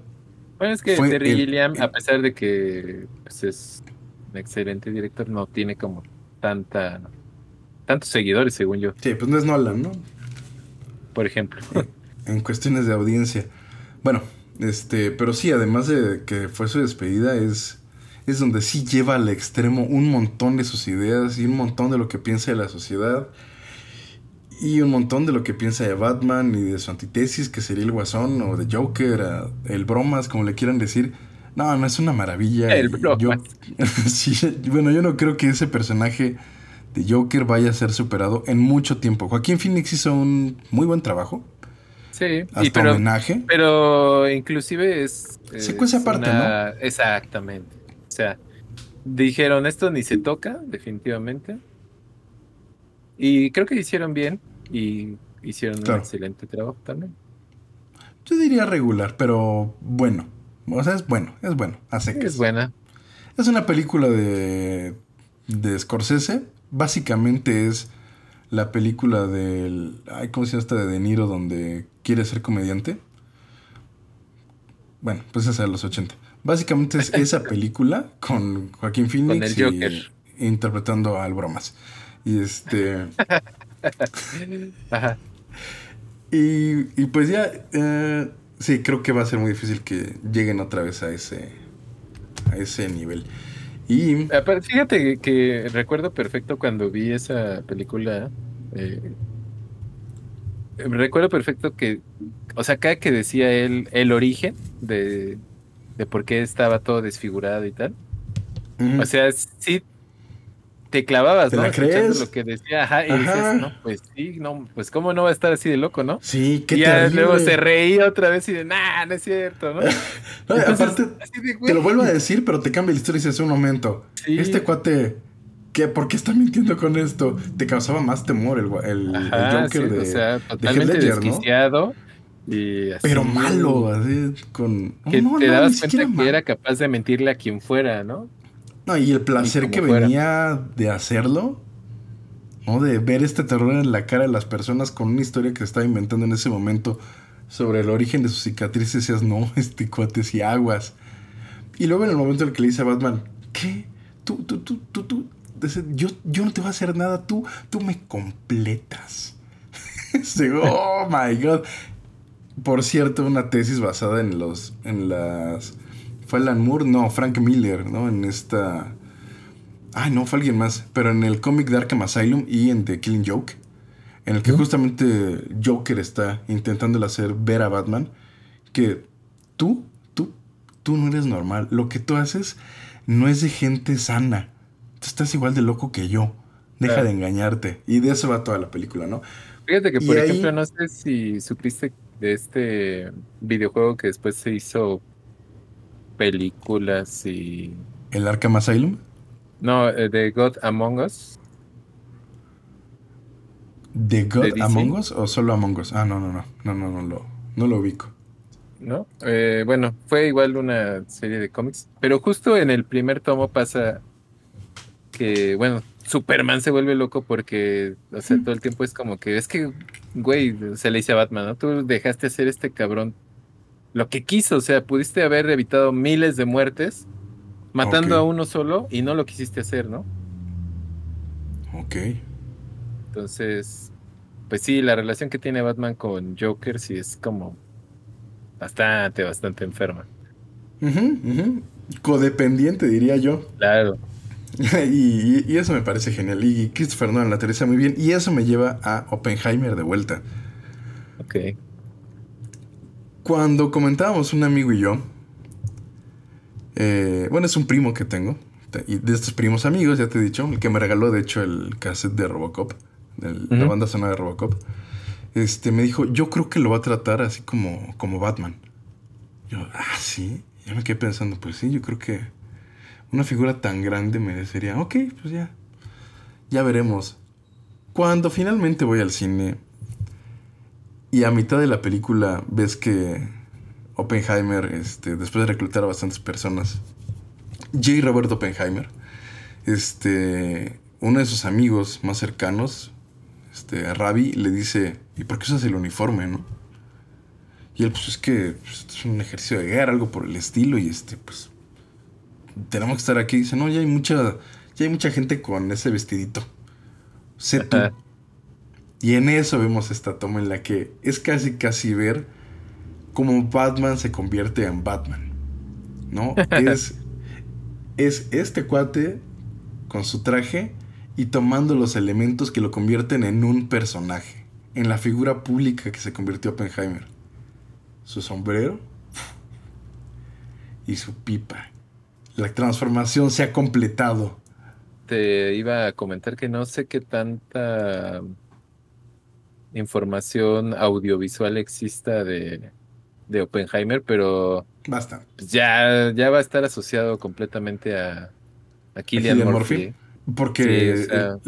Bueno, es que Terry Gilliam, a pesar de que pues, es un excelente director, no tiene como tanta tantos seguidores, según yo, Sí, pues no es Nolan, ¿no? por ejemplo. en cuestiones de audiencia. Bueno, este, pero sí, además de que fue su despedida, es, es donde sí lleva al extremo un montón de sus ideas y un montón de lo que piensa de la sociedad y un montón de lo que piensa de Batman y de su antitesis, que sería el Guasón o de Joker, a- el Bromas, como le quieran decir. No, no es una maravilla. El yo- sí, bueno, yo no creo que ese personaje de Joker vaya a ser superado en mucho tiempo. Joaquín Phoenix hizo un muy buen trabajo. Sí, Hasta y pero, homenaje. pero inclusive es... Secuencia es aparte, una- Exactamente. O sea, dijeron esto ni se toca, definitivamente. Y creo que hicieron bien y hicieron Claro. un excelente trabajo también. Yo diría regular, pero bueno. O sea, es bueno, es bueno. A secas. Es buena. Es una película de, de Scorsese. Básicamente es la película del... Ay, ¿Cómo se llama esta de De Niro donde quiere ser comediante? Bueno, pues esa de los 80. Básicamente es esa película con Joaquín Phoenix el Joker. y interpretando al bromas. Y este... Ajá. Y, y pues ya, eh, sí, creo que va a ser muy difícil que lleguen otra vez a ese, a ese nivel. Y Aparte, Fíjate que, recuerdo perfecto cuando vi esa película. eh, recuerdo perfecto que, o sea, cada que decía él el origen de, de por qué estaba todo desfigurado y tal. O sea, sí te clavabas, ¿Te ¿no? la Escuchando crees? lo que decía, ajá, y Ajá. dices, no, pues sí, no, pues cómo no va a estar así de loco, ¿no? sí, qué y ya terrible. luego se reía otra vez y de, nah, no es cierto, ¿no? No, Entonces, aparte, de, te lo vuelvo a decir, pero te cambia la historia y dices un momento. Sí. Este cuate, ¿Qué? ¿Por qué está mintiendo con esto? Te causaba más temor el, el, el Joker sí, de, o sea, de Heath totalmente desquiciado. Y así, Pero malo, así, con... Que no, te no, dabas cuenta que malo. era capaz de mentirle a quien fuera, ¿no? No, y el placer que fuera. venía de hacerlo, ¿no? De ver este terror en la cara de las personas con una historia que se estaba inventando en ese momento sobre el origen de sus cicatrices, decías, no, este cuate y aguas. Y luego en el momento en el que le dice a Batman, ¿qué? Tú, tú, tú, tú, tú, yo, yo no te voy a hacer nada, tú, tú me completas. Dice, oh my god. Por cierto, una tesis basada en los, en las... ¿Fue Alan Moore? No, Frank Miller, ¿no? En esta... Ay, no, fue alguien más. Pero en el cómic de Arkham Asylum y en The Killing Joke. En el que justamente Joker está intentándole hacer ver a Batman que tú, tú, tú no eres normal. Lo que tú haces no es de gente sana. Tú estás igual de loco que yo. Deja Claro. de engañarte. Y de eso va toda la película, ¿no? Fíjate que, Y por ahí- ejemplo, no sé si supiste de este videojuego que después se hizo películas y... El Arkham Asylum. No, eh, de God Among Us. ¿De God. Among Us o solo Among Us? Ah, no, no, no. No, no, no lo, no lo ubico. ¿no? Eh, bueno, fue igual una serie de cómics, pero justo en el primer tomo pasa que, bueno, Superman se vuelve loco porque, o sea, todo el tiempo es como que, es que, güey, se le dice a Batman, ¿no? Tú dejaste hacer este cabrón lo que quiso, o sea, pudiste haber evitado miles de muertes matando a uno solo y no lo quisiste hacer, ¿no? Ok. Entonces, pues sí, la relación que tiene Batman con Joker sí es como bastante, bastante enferma. Codependiente, diría yo. Claro. y eso me parece genial. Y Christopher Nolan la aterriza muy bien. Y eso me lleva a Oppenheimer de vuelta. Ok. Cuando comentábamos un amigo y yo, eh, bueno, es un primo que tengo, te- y de estos primos amigos, ya te he dicho, el que me regaló de hecho el cassette de Robocop, del- la banda sonora de Robocop, este, me dijo, yo creo que lo va a tratar así como, como Batman. Yo, ah, sí, ya me quedé pensando, pues sí, yo creo que una figura tan grande merecería, ok, pues ya, ya veremos. Cuando finalmente voy al cine, y a mitad de la película ves que Oppenheimer, este, después de reclutar a bastantes personas, J. Robert Oppenheimer, este, uno de sus amigos más cercanos, este, Ravi, le dice, ¿y por qué usas el uniforme, no? Y él, pues es que pues, es un ejercicio de guerra, algo por el estilo, y este, pues, tenemos que estar aquí. Dice, no, ya hay mucha, ya hay mucha gente con ese vestidito. Sé tú. Y en eso vemos esta toma en la que es casi casi ver cómo Batman se convierte en Batman. ¿No? es, es este cuate con su traje y tomando los elementos que lo convierten en un personaje. En la figura pública que se convirtió Oppenheimer. Su sombrero y su pipa. La transformación se ha completado. Te iba a comentar que no sé qué tanta información audiovisual exista de, de Oppenheimer, pero Basta. pues ya, ya va a estar asociado completamente a, a Killian Murphy. Porque Sí, o sea-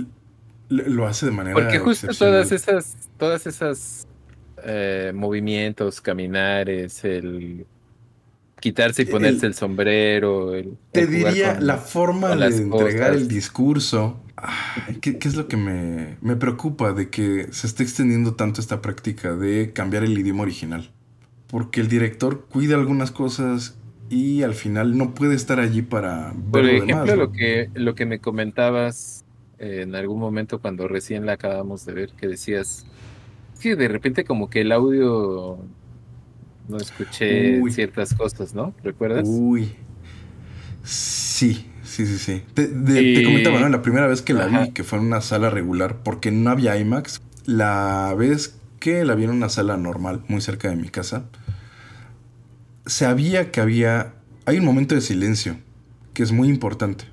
lo hace de manera. Porque justo todas esas, todas esas eh, movimientos, caminares, el quitarse y ponerse el, sombrero, el, Te el diría con- la forma de entregar cosas. el discurso. Ay, ¿Qué, qué es lo que me, me preocupa de que se esté extendiendo tanto esta práctica de cambiar el idioma original? Porque el director cuida algunas cosas y al final no puede estar allí para Por ver lo ejemplo, demás. ¿no? lo que, lo que me comentabas eh, en algún momento cuando recién la acabamos de ver, que decías que de repente como que el audio no escuché Uy. ciertas cosas, ¿no? ¿Recuerdas? Uy. Sí, sí, sí, sí. Te, de- te comentaba, ¿no? La primera vez que la Ajá. vi, que fue en una sala regular, porque no había IMAX. La vez que la vi en una sala normal, muy cerca de mi casa, sabía que había... Hay un momento de silencio, que es muy importante.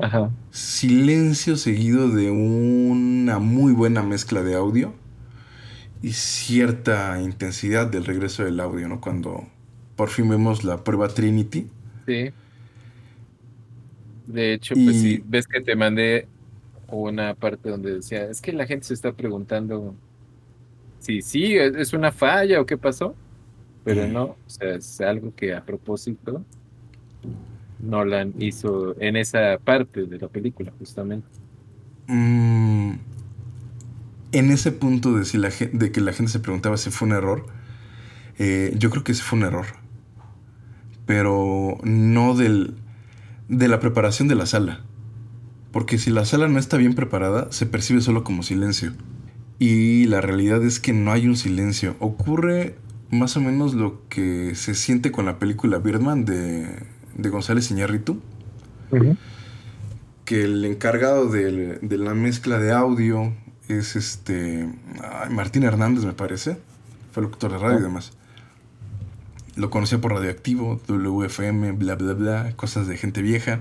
Ajá. Silencio seguido de una muy buena mezcla de audio y cierta intensidad del regreso del audio, ¿no? Cuando por fin vemos la prueba Trinity. Sí. De hecho, pues sí, ves que te mandé una parte donde decía, es que la gente se está preguntando si sí, es es una falla o qué pasó, pero no, o sea, es algo que a propósito Nolan hizo en esa parte de la película, justamente. Mm, en ese punto de, si la, de que la gente se preguntaba si fue un error, eh, yo creo que sí fue un error. Pero no del, de la preparación de la sala. Porque si la sala no está bien preparada, se percibe solo como silencio. Y la realidad es que no hay un silencio. Ocurre más o menos lo que se siente con la película Birdman de, de González Iñárritu que el encargado del- de, la mezcla de audio es este ay, Martín Hernández, me parece. Fue locutor de radio y demás. Lo conocía por Radioactivo, WFM, bla, bla, bla, cosas de gente vieja.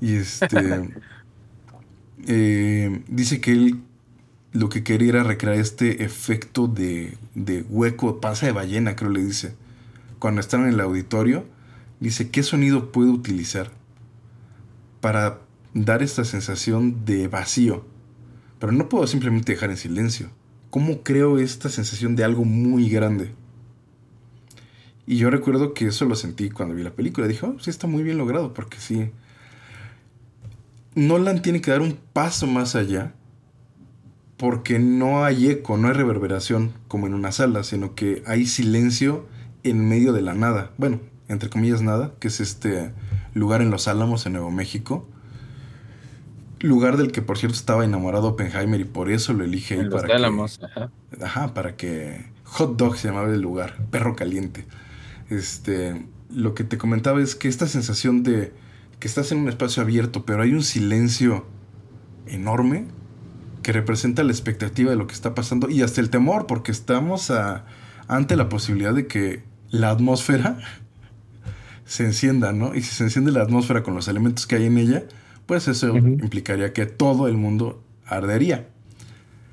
Y este. eh, dice que él lo que quería era recrear este efecto de, de hueco, pasa de ballena, creo le dice. Cuando están en el auditorio, dice: ¿Qué sonido puedo utilizar para dar esta sensación de vacío? Pero no puedo simplemente dejar en silencio. ¿Cómo creo esta sensación de algo muy grande? Y yo recuerdo que eso lo sentí cuando vi la película. Dije, oh, sí está muy bien logrado, porque sí. Nolan tiene que dar un paso más allá, porque no hay eco, no hay reverberación como en una sala, sino que hay silencio en medio de la nada. Bueno, entre comillas nada, que es este lugar en Los Álamos, en Nuevo México. Lugar del que, por cierto, estaba enamorado Oppenheimer y por eso lo elige ahí para que- Álamos, ajá. Ajá, para que. Hot Dog se llamaba el lugar, perro caliente. Este. Lo que te comentaba es que esta sensación de que estás en un espacio abierto, pero hay un silencio enorme que representa la expectativa de lo que está pasando y hasta el temor, porque estamos a- ante la posibilidad de que la atmósfera se encienda, ¿no? Y si se enciende la atmósfera con los elementos que hay en ella, pues eso implicaría que todo el mundo ardería.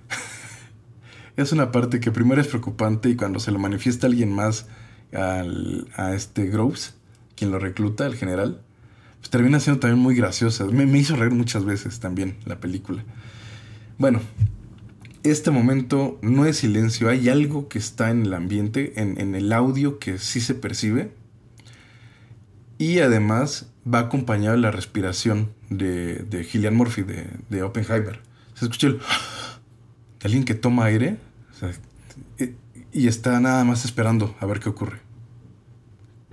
es una parte que primero es preocupante y cuando se lo manifiesta alguien más al- a este Groves, quien lo recluta, el general, pues termina siendo también muy graciosa. Me, me hizo reír muchas veces también la película. Bueno, este momento no es silencio, hay algo que está en el ambiente, en, en el audio que sí se percibe. Y además va acompañado de la respiración de, de Gillian Murphy, de, de Oppenheimer. Se escucha el... de alguien que toma aire o sea, y- está nada más esperando a ver qué ocurre.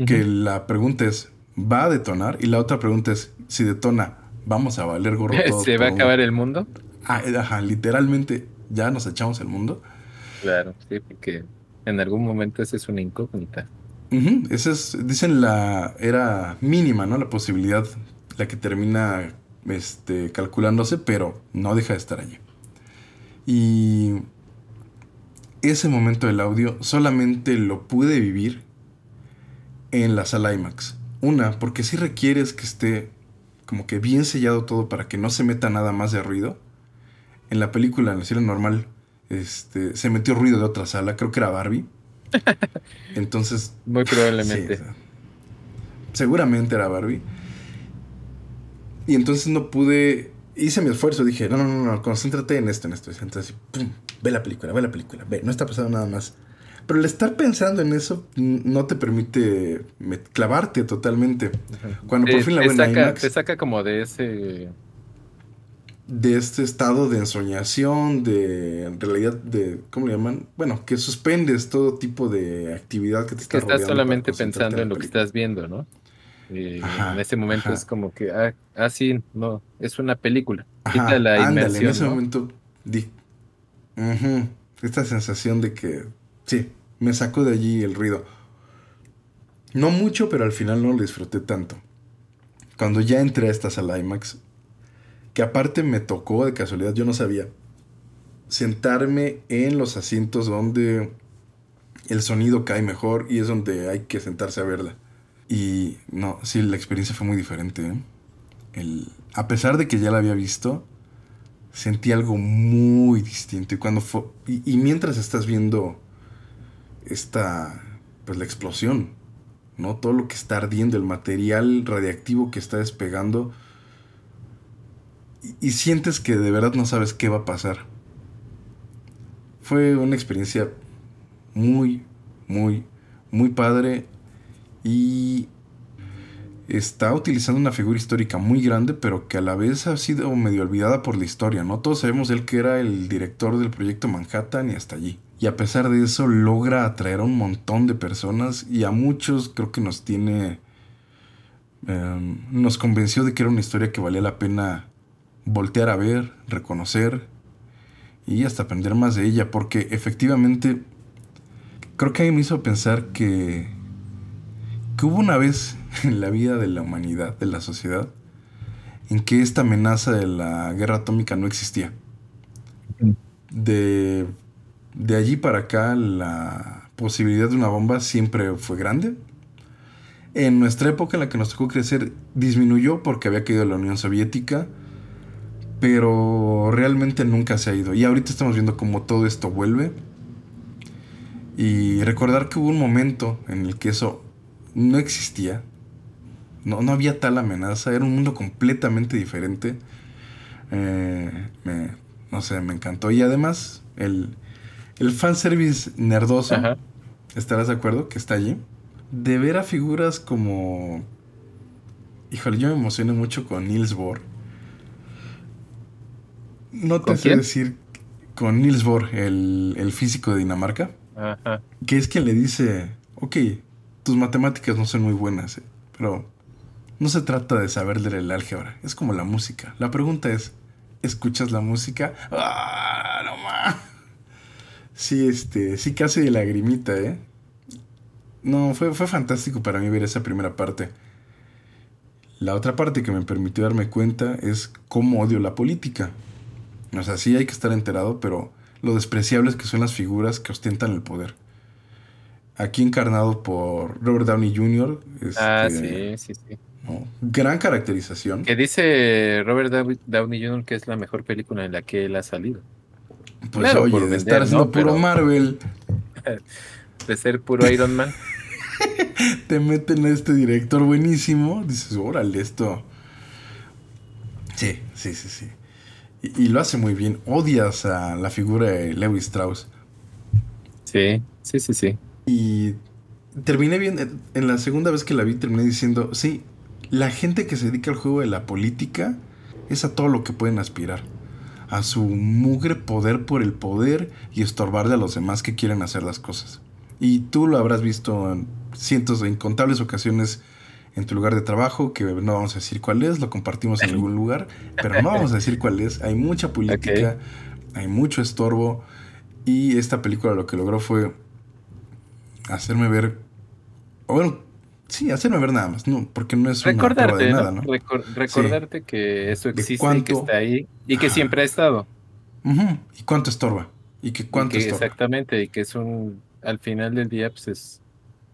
Que la pregunta es, ¿va a detonar? Y la otra pregunta es, si detona, ¿vamos a valer gorro ¿Se va a acabar el mundo? Ah, eh, ajá, literalmente, ya nos echamos el mundo. Claro, sí, porque en algún momento esa es una incógnita. Ujú, Esa es, dicen la, era mínima, ¿no? La posibilidad, la que termina este, calculándose, pero no deja de estar allí. Y ese momento del audio solamente lo pude vivir en la sala IMAX. Una, porque sí requieres que esté como que bien sellado todo para que no se meta nada más de ruido. En la película, en el cine normal, este, se metió ruido de otra sala, creo que era Barbie. Entonces, Muy probablemente. Sí, seguramente era Barbie. Y entonces no pude. Hice mi esfuerzo, dije, no, no, no, no, concéntrate en esto, en esto. Entonces, pum, ve la película, ve la película, ve, no está pasando nada más. Pero el estar pensando en eso no te permite clavarte totalmente. Cuando por fin la ven en saca, IMAX, te saca como de ese de este estado de ensoñación, de en realidad, de, ¿cómo le llaman? Bueno, que suspendes todo tipo de actividad que te está que estás solamente pensando en lo que estás viendo, ¿no? En ese momento ajá. es como que, ah, ah, sí, no, es una película. Ajá, Quita la ándale, inmersión, en ese ¿no? momento di esta sensación de que sí, me sacó de allí el ruido. No mucho, pero al final no lo disfruté tanto. Cuando ya entré a esta sala IMAX, que aparte me tocó de casualidad, yo no sabía, sentarme en los asientos donde el sonido cae mejor y es donde hay que sentarse a verla. Y no, sí, la experiencia fue muy diferente. ¿eh? El, a pesar de que ya la había visto, sentí algo muy distinto. Y cuando fue, y, mientras estás viendo esta, pues la explosión, ¿no? Todo lo que está ardiendo, el material radiactivo que está despegando, y, y sientes que de verdad no sabes qué va a pasar. Fue una experiencia muy, muy, muy padre y está utilizando una figura histórica muy grande, pero que a la vez ha sido medio olvidada por la historia, ¿no? Todos sabemos él que era el director del proyecto Manhattan y hasta allí. Y a pesar de eso logra atraer a un montón de personas y a muchos creo que nos tiene... em, nos convenció de que era una historia que valía la pena voltear a ver, reconocer y hasta aprender más de ella, porque efectivamente creo que a mí me hizo pensar que, hubo una vez en la vida de la humanidad, de la sociedad, en que esta amenaza de la guerra atómica no existía. De, de allí para acá la posibilidad de una bomba siempre fue grande. En nuestra época en la que nos tocó crecer disminuyó porque había caído la Unión Soviética, pero realmente nunca se ha ido. Y ahorita estamos viendo cómo todo esto vuelve. Y recordar que hubo un momento en el que eso no existía. No, no había tal amenaza. Era un mundo completamente diferente. Eh, me, no sé, me encantó. Y además, el, el fanservice nerdoso, Ajá. estarás de acuerdo, que está allí. De ver a figuras como... Híjole, yo me emocioné mucho con Niels Bohr. No te ¿Con sé decir con Niels Bohr, el, el físico de Dinamarca, Ajá. que es quien le dice, ok, tus matemáticas no son muy buenas, eh, pero no se trata de saber el álgebra, es como la música. La pregunta es, ¿escuchas la música? ¡Ah, no más! Sí, este, sí casi de lagrimita, ¿eh? No, fue, fue fantástico para mí ver esa primera parte. La otra parte que me permitió darme cuenta es cómo odio la política. O sea, sí hay que estar enterado, pero lo despreciables que son las figuras que ostentan el poder. Aquí encarnado por Robert Downey Jr. Ah, este, sí, sí, sí. ¿no? Gran caracterización. Que dice Robert Dow- Downey Jr. que es la mejor película en la que él ha salido. Pues claro, oye, de vender, estar haciendo ¿no? puro Pero- Marvel, De ser puro Iron Man. te meten a este director buenísimo, dices, órale, esto. Sí, sí, sí, sí. Y, y lo hace muy bien. Odias a la figura de Levi Strauss. Sí, sí, sí, sí. Y terminé bien, en- en la segunda vez que la vi, terminé diciendo, sí, la gente que se dedica al juego de la política es a todo lo que pueden aspirar. A su mugre poder por el poder y estorbarle a los demás que quieren hacer las cosas. Y tú lo habrás visto en cientos de incontables ocasiones en tu lugar de trabajo, que no vamos a decir cuál es, lo compartimos en algún lugar, pero no vamos a decir cuál es. Hay mucha política, hay mucho estorbo. Y esta película lo que logró fue hacerme ver. o Bueno, sí, hacerme ver nada más, no, porque no es una prueba Recordarte, de nada, ¿no? Recor- recordarte que eso existe y que está ahí y que Ajá. siempre ha estado. ¿Y cuánto estorba? ¿Y que Y cuánto que estorba? exactamente, y que es un, al final del día, pues es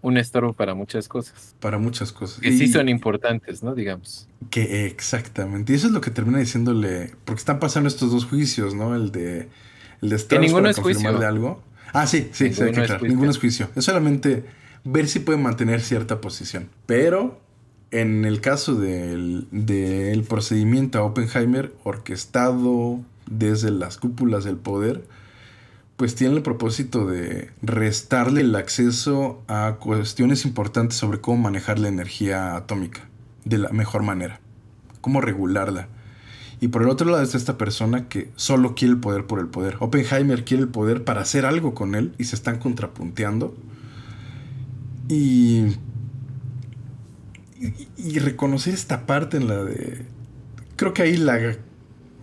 un estorbo para muchas cosas. Para muchas cosas. Que sí son importantes, ¿no? Digamos. Que exactamente. Y eso es lo que termina diciéndole. Porque están pasando estos dos juicios, ¿no? El de. El de Strauss ninguno para es juicio. confirmarle algo. Ah, sí, sí, sí, Ninguno que es. Ninguno es juicio. Es solamente ver si puede mantener cierta posición. Pero en el caso del, del procedimiento a Oppenheimer, orquestado desde las cúpulas del poder, pues tiene el propósito de restarle el acceso a cuestiones importantes sobre cómo manejar la energía atómica de la mejor manera, cómo regularla. Y por el otro lado está esta persona que solo quiere el poder por el poder. Oppenheimer quiere el poder para hacer algo con él y se están contrapunteando. Y, y, y reconocer esta parte en la de... Creo que ahí la,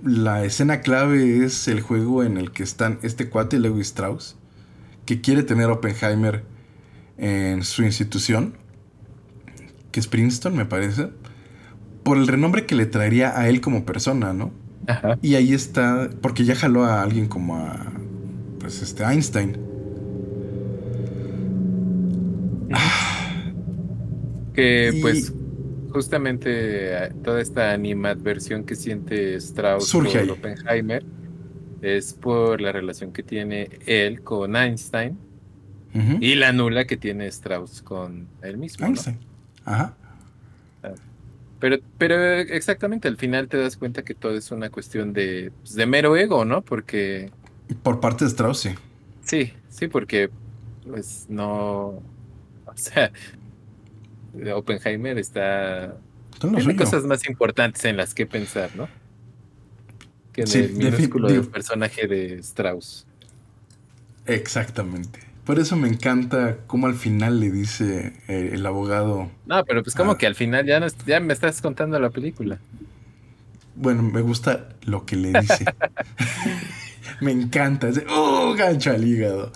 la escena clave es el juego en el que están este cuate, Levi Strauss, que quiere tener Oppenheimer en su institución, que es Princeton, me parece, por el renombre que le traería a él como persona, ¿no? Ajá. Y ahí está, porque ya jaló a alguien como a, pues, este, Einstein. Que Y- pues justamente eh, toda esta animadversión que siente Strauss Surge por. Oppenheimer es por la relación que tiene él con Einstein y la nula que tiene Strauss con él mismo. ¿no? Einstein. Ajá. Pero, pero exactamente, al final te das cuenta que todo es una cuestión de, pues, de mero ego, ¿no? Porque Por parte de Strauss, sí. sí, sí, porque pues no, o sea, Oppenheimer está tiene cosas más importantes en las que pensar, ¿no? Que en Sí, el minúsculo del personaje de Strauss. Exactamente. Por eso me encanta cómo al final le dice eh, el abogado. No, pero pues como Ah. que al final ya no es- ya me estás contando la película. Bueno, me gusta lo que le dice. me encanta. Es de, ¡Oh, gancho al hígado!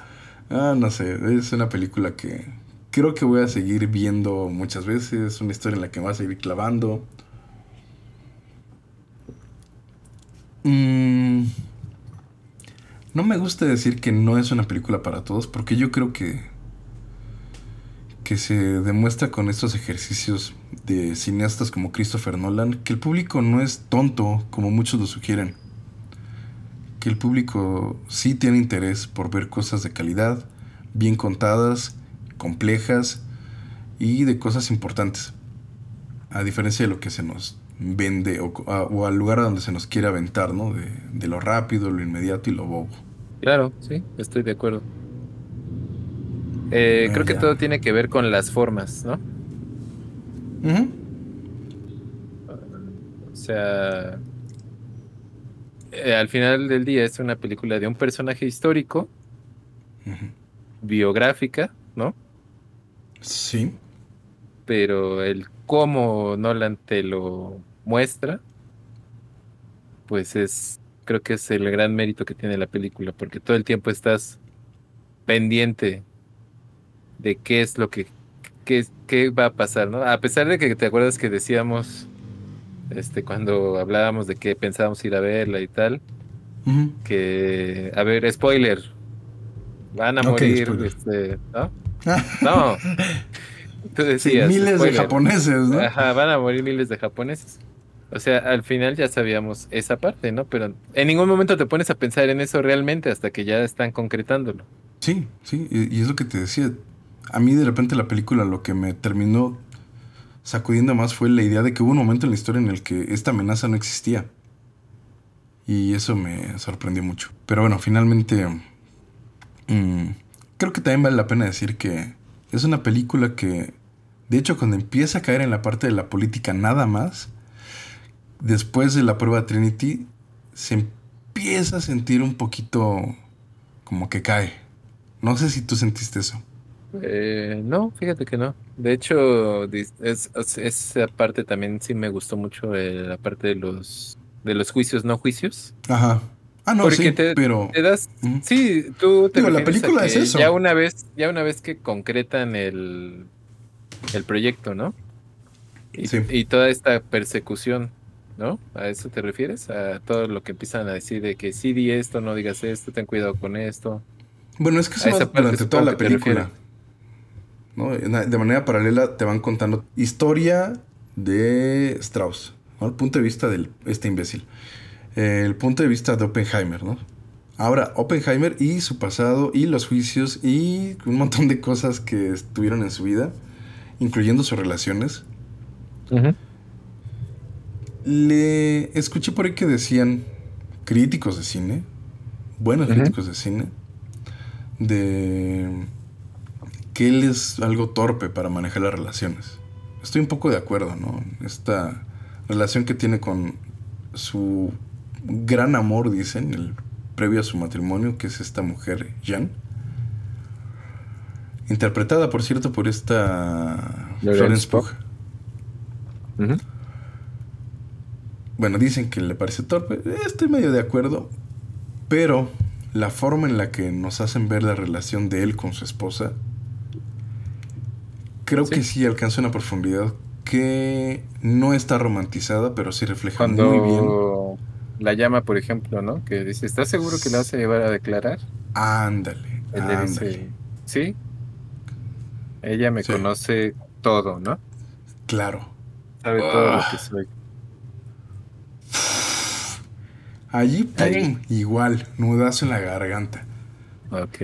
Ah, no sé. Es una película que creo que voy a seguir viendo muchas veces. Una historia en la que me va a seguir clavando. Mm, no me gusta decir que no es una película para todos, porque yo creo que que se demuestra con estos ejercicios de cineastas como Christopher Nolan que el público no es tonto como muchos lo sugieren. Que el público sí tiene interés por ver cosas de calidad, bien contadas, complejas y de cosas importantes. A diferencia de lo que se nos vende o, a- o al lugar a donde se nos quiere aventar, ¿no? De, de lo rápido, lo inmediato y lo bobo. Claro, sí, estoy de acuerdo. Eh, Ah, creo que todo tiene que ver con las formas, ¿no? Ujú. O sea, eh, al final del día es una película de un personaje histórico, biográfica, ¿no? Sí. Pero el cómo Nolan te lo muestra, pues es, creo que es el gran mérito que tiene la película, porque todo el tiempo estás pendiente de qué es lo que, qué, qué va a pasar, ¿no? A pesar de que te acuerdas que decíamos, este, cuando hablábamos de que pensábamos ir a verla y tal, que, a ver, spoiler, van a morir, este, ¿no? No. Tú Sí, decías, miles de japoneses, ¿no? Ajá, van a morir miles de japoneses. O sea, al final ya sabíamos esa parte, ¿no? Pero en ningún momento te pones a pensar en eso realmente hasta que ya están concretándolo. Sí, sí, y, es lo que te decía. A mí de repente la película lo que me terminó sacudiendo más fue la idea de que hubo un momento en la historia en el que esta amenaza no existía. Y eso me sorprendió mucho. Pero bueno, finalmente mm, creo que también vale la pena decir que es una película que, de hecho, cuando empieza a caer en la parte de la política nada más, después de la prueba Trinity, se empieza a sentir un poquito como que cae. No sé si tú sentiste eso. Eh, no, fíjate que no. De hecho, es, es- esa parte también sí me gustó mucho, eh, la parte de los de los juicios no juicios. Ajá. Ah, no, Porque sí, te- pero... Te das, sí, tú te Digo, la película es eso. Ya una vez, ya una vez que concretan el, el proyecto, ¿no? Y, Sí. y toda esta persecución, ¿no? ¿A eso te refieres? A todo lo que empiezan a decir de que sí di esto, no digas esto, ten cuidado con esto. Bueno, es que eso va durante toda la película. ¿no? De manera paralela te van contando historia de Strauss, ¿no? El punto de vista de este imbécil. El punto de vista de Oppenheimer, ¿no? Ahora, Oppenheimer y su pasado y los juicios y un montón de cosas que estuvieron en su vida, incluyendo sus relaciones. Le escuché por ahí que decían críticos de cine, buenos críticos de cine, de que él es algo torpe para manejar las relaciones. Estoy un poco de acuerdo, ¿no? Esta relación que tiene con su gran amor, dicen, el previo a su matrimonio, que es esta mujer, Jan. Interpretada, por cierto, por esta Florence Pugh. Ujú. Bueno, dicen que le parece torpe. Estoy medio de acuerdo. Pero la forma en la que nos hacen ver la relación de él con su esposa, creo Sí. que sí alcanza una profundidad que no está romantizada, pero sí refleja muy bien. La llama, por ejemplo, ¿no? Que dice, ¿estás seguro que la vas a llevar a declarar? Ándale, Él le dice, ándale. sí. Ella me Sí. conoce todo, ¿no? Claro. Sabe todo lo Ah. que soy. Allí, pum, Ahí. igual, nudazo en la garganta. Ok.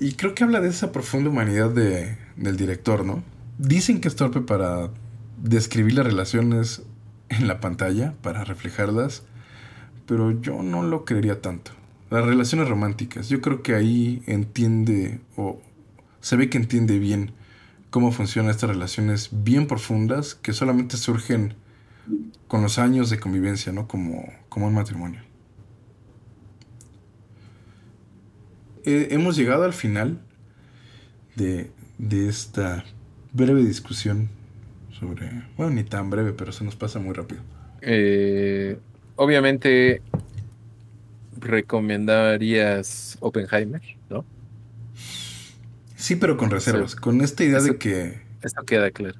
Y creo que habla de esa profunda humanidad de- del director, ¿no? Dicen que es torpe para describir las relaciones en la pantalla para reflejarlas, pero yo no lo creería tanto. Las relaciones románticas, yo creo que ahí entiende o se ve que entiende bien cómo funcionan estas relaciones bien profundas que solamente surgen con los años de convivencia, ¿no? Como, como un matrimonio. Eh, hemos llegado al final de, de esta breve discusión sobre, bueno, ni tan breve, pero se nos pasa muy rápido. Eh, obviamente recomendarías Oppenheimer, ¿no? Sí, pero con reservas, con esta idea de que Eso queda claro.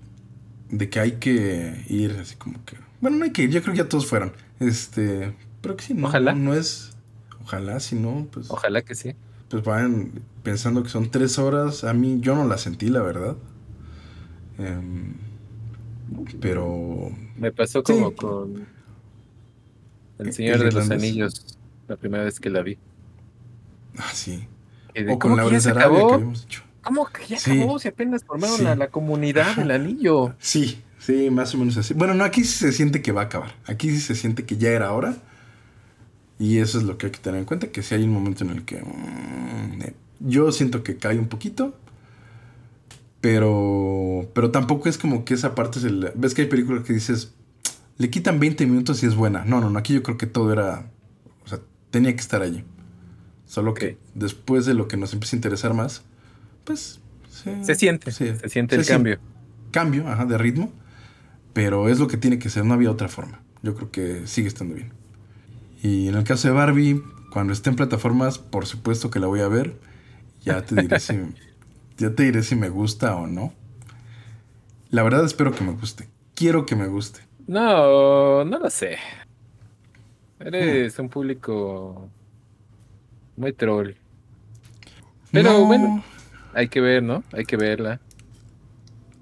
de que hay que ir así como que, bueno, no hay que ir, yo creo que ya todos fueron. Este, pero que sí, no, Ojalá. no, es ojalá, si no, pues Ojalá que sí. pues vayan pensando que son tres horas. A mí yo no la sentí, la verdad. Em, pero Me pasó como Sí. con El El Señor de los. Anillos, la primera vez que la vi. ah, sí. De, O con ¿cómo la que Arabia que habíamos dicho. ¿Cómo que ya Sí. acabó? Si apenas formaron Sí. la, la comunidad del anillo. Sí, sí, más o menos así. Bueno, no, aquí sí se siente que va a acabar. Aquí sí se siente que ya era hora. Y eso es lo que hay que tener en cuenta, que si hay un momento en el que mm, yo siento que cae un poquito, pero pero tampoco es como que esa parte es el... ¿Ves que hay películas que dices, le quitan 20 minutos y es buena? No, no, no, aquí yo creo que todo era... O sea, tenía que estar allí. Solo que después de lo que nos empieza a interesar más, pues... Se siente, sí, se siente el se cambio. cambio ajá, de ritmo, pero es lo que tiene que ser, no había otra forma. Yo creo que sigue estando bien. Y en el caso de Barbie, cuando esté en plataformas, por supuesto que la voy a ver. Ya te diré si ya te diré si me gusta o no. La verdad espero que me guste. Quiero que me guste. No, no lo sé. Eres un público muy troll. Pero No, bueno. Hay que ver, ¿no? Hay que verla.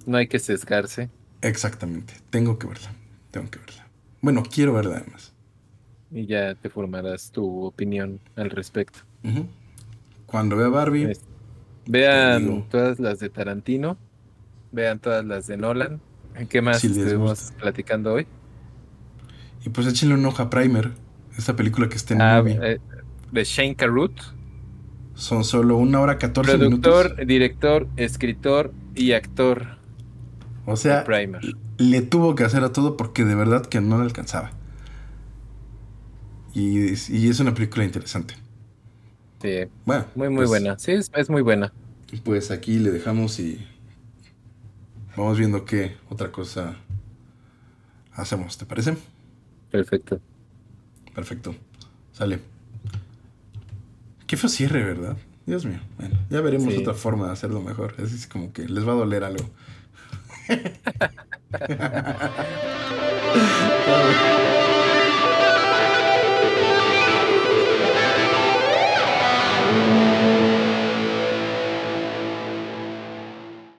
No hay que sesgarse. Exactamente. Tengo que verla. Tengo que verla. Bueno, quiero verla además. Y ya te formarás tu opinión al respecto. Cuando vea Barbie, Vean todas las de Tarantino. Vean todas las de Nolan. ¿Qué más Si estuvimos gusta. platicando hoy? y pues échenle un ojo a Primer, esta película que está en Ah, eh, de Shane Carruth. Son solo una hora 14 Productor, minutos. director, escritor y actor O sea, Primer. le tuvo que hacer a todo porque de verdad que no le alcanzaba. Y, es- y es una película interesante. Sí, Bueno, muy, muy pues- buena. Sí, es, es muy buena. Pues aquí le dejamos y vamos viendo qué otra cosa hacemos, ¿te parece? Perfecto. Perfecto. Sale. Qué feo cierre, ¿verdad? Dios mío. Bueno, ya veremos Sí. otra forma de hacerlo mejor. Es como que les va a doler algo. oh.